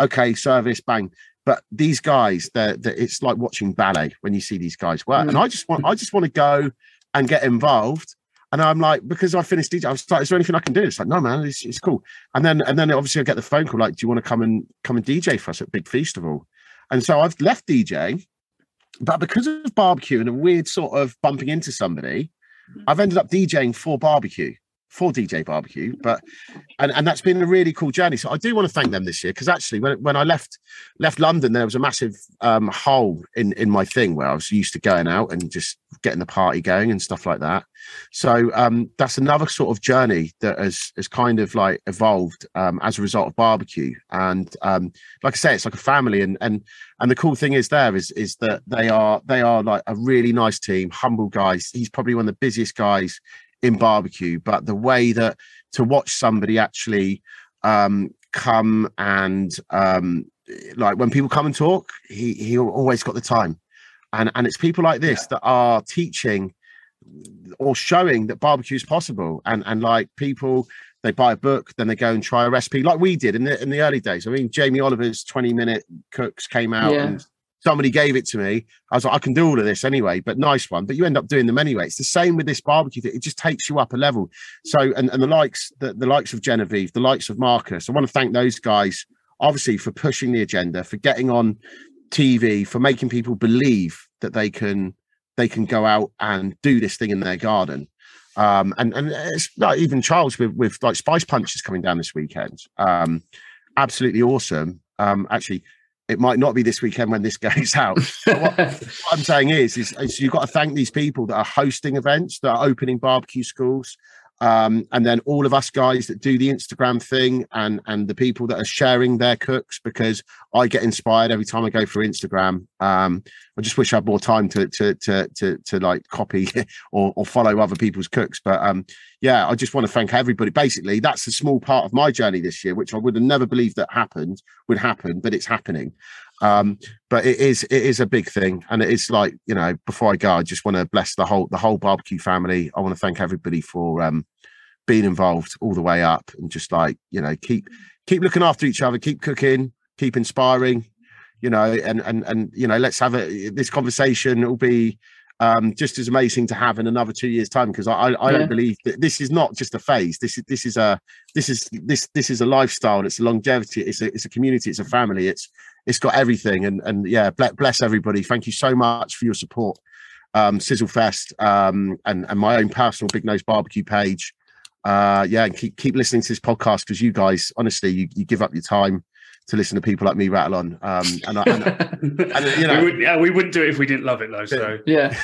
"Okay, service, bang." but these guys they're, they're, it's like watching ballet when you see these guys work mm. and i just want i just want to go and get involved and i'm like because i finished dj i was like is there anything i can do? It's like no man it's, it's cool. And then and then obviously i get the phone call like do you want to come and come and dj for us at big feastival? And so i've left dj but because of barbecue and a weird sort of bumping into somebody i've ended up djing for barbecue for DJ Barbecue, but and and that's been a really cool journey. So I do want to thank them this year because actually when when I left left London, there was a massive um, hole in in my thing where I was used to going out and just getting the party going and stuff like that. So um, that's another sort of journey that has has kind of like evolved um, as a result of barbecue. And um, like I say, it's like a family. And and and the cool thing is there is is that they are they are like a really nice team, humble guys. He's probably one of the busiest guys in barbecue, but the way that to watch somebody actually um, come and um, like when people come and talk, he he always got the time, and and it's people like this yeah. that are teaching or showing that barbecue is possible, and and like people they buy a book, then they go and try a recipe like we did in the in the early days. I mean, Jamie Oliver's twenty minute cooks came out yeah. and somebody gave it to me. I was like, I can do all of this anyway, but nice one. But you end up doing them anyway. It's the same with this barbecue thing. It just takes you up a level. So, and, and the likes, the, the likes of Genevieve, the likes of Marcus, I want to thank those guys, obviously, for pushing the agenda, for getting on TV, for making people believe that they can they can go out and do this thing in their garden. Um, and and it's like even Charles with with like Spice Punches coming down this weekend. Um, absolutely awesome. Um, actually, it might not be this weekend when this *laughs* goes out. What, *laughs* what, I'm saying is, is, is, you've got to thank these people that are hosting events, that are opening barbecue schools, um, and then all of us guys that do the Instagram thing, and and the people that are sharing their cooks, because I get inspired every time I go through Instagram. Um, I just wish I had more time to to to to, to like copy *laughs* or, or follow other people's cooks, but um, yeah, I just want to thank everybody. Basically, that's a small part of my journey this year, which I would have never believed that happened would happen, but it's happening. Um, but it is it is a big thing, and it is like you know. Before I go, I just want to bless the whole the whole barbecue family. I want to thank everybody for um, being involved all the way up, and just like you know, keep keep looking after each other, keep cooking, keep inspiring, you know, and and and you know, let's have a this conversation. It'll be um, just as amazing to have in another two years' time because I, I, I yeah. don't believe that this is not just a phase. This is this is a this is this this is a lifestyle. It's a longevity. It's a it's a community. It's a family. It's it's got everything. And and yeah, bless everybody. Thank you so much for your support. Um, Sizzle Fest um, and and my own personal Big Nose Barbecue page. Uh, yeah, and keep keep listening to this podcast because you guys, honestly, you, you give up your time to listen to people like me rattle on. Um, and, I, and, *laughs* and, you know, we, would, yeah, we wouldn't do it if we didn't love it, though. So *laughs* yeah,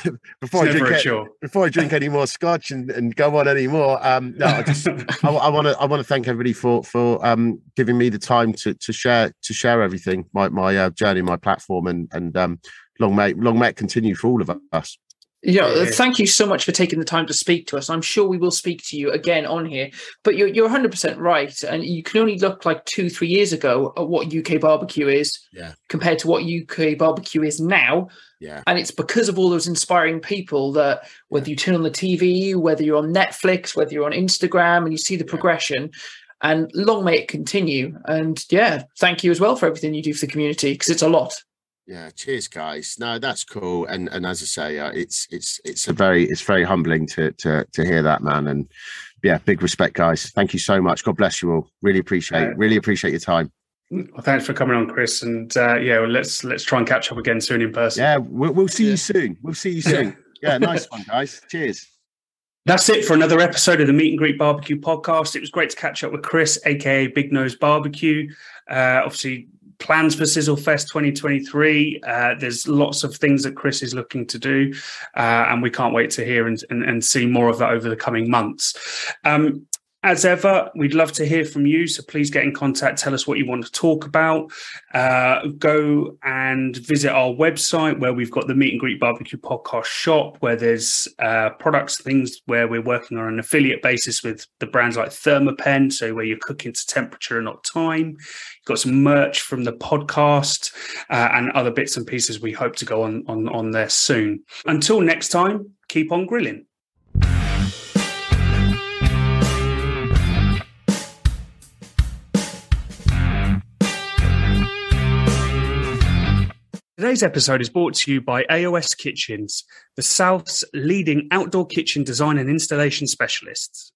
before I drink it, before I drink any more scotch and, and go on anymore, um, no, I just *laughs* I want to I want to thank everybody for for um, giving me the time to to share to share everything my my uh, journey, my platform, and and um, long may long may it continue for all of us. Yeah, thank you so much for taking the time to speak to us. I'm sure we will speak to you again on here. But you're you're 100 percent right, and you can only look like two three years ago at what UK barbecue is, yeah, compared to what UK barbecue is now. Yeah, and it's because of all those inspiring people that whether you turn on the TV, whether you're on Netflix, whether you're on Instagram, and you see the yeah. progression. And long may it continue. And yeah, thank you as well for everything you do for the community because it's a lot. Yeah, cheers, guys. No, that's cool. And and as I say, uh, it's it's it's a very it's very humbling to to to hear that, man. And yeah, big respect, guys. Thank you so much. God bless you all. Really appreciate uh, really appreciate your time. Well, thanks for coming on, Chris. And uh, yeah, well, let's let's try and catch up again soon in person. Yeah, we'll, we'll see yeah. you soon. We'll see you soon. *laughs* yeah, nice one, guys. Cheers. That's it for another episode of the Meet and Greet Barbecue podcast. It was great to catch up with Chris, aka Big Nose Barbecue. Uh, obviously, plans for Sizzle Fest 2023. Uh, there's lots of things that Chris is looking to do, uh, and we can't wait to hear and, and, and, see more of that over the coming months. Um, as ever, we'd love to hear from you. So please get in contact. Tell us what you want to talk about. Uh, go and visit our website where we've got the Meet and Greet Barbecue Podcast shop, where there's uh, products, things where we're working on an affiliate basis with the brands like Thermapen. So where you're cooking to temperature and not time. You've got some merch from the podcast uh, and other bits and pieces. We hope to go on on on there soon. Until next time, keep on grilling. Today's episode is brought to you by AOS Kitchens, the South's leading outdoor kitchen design and installation specialists.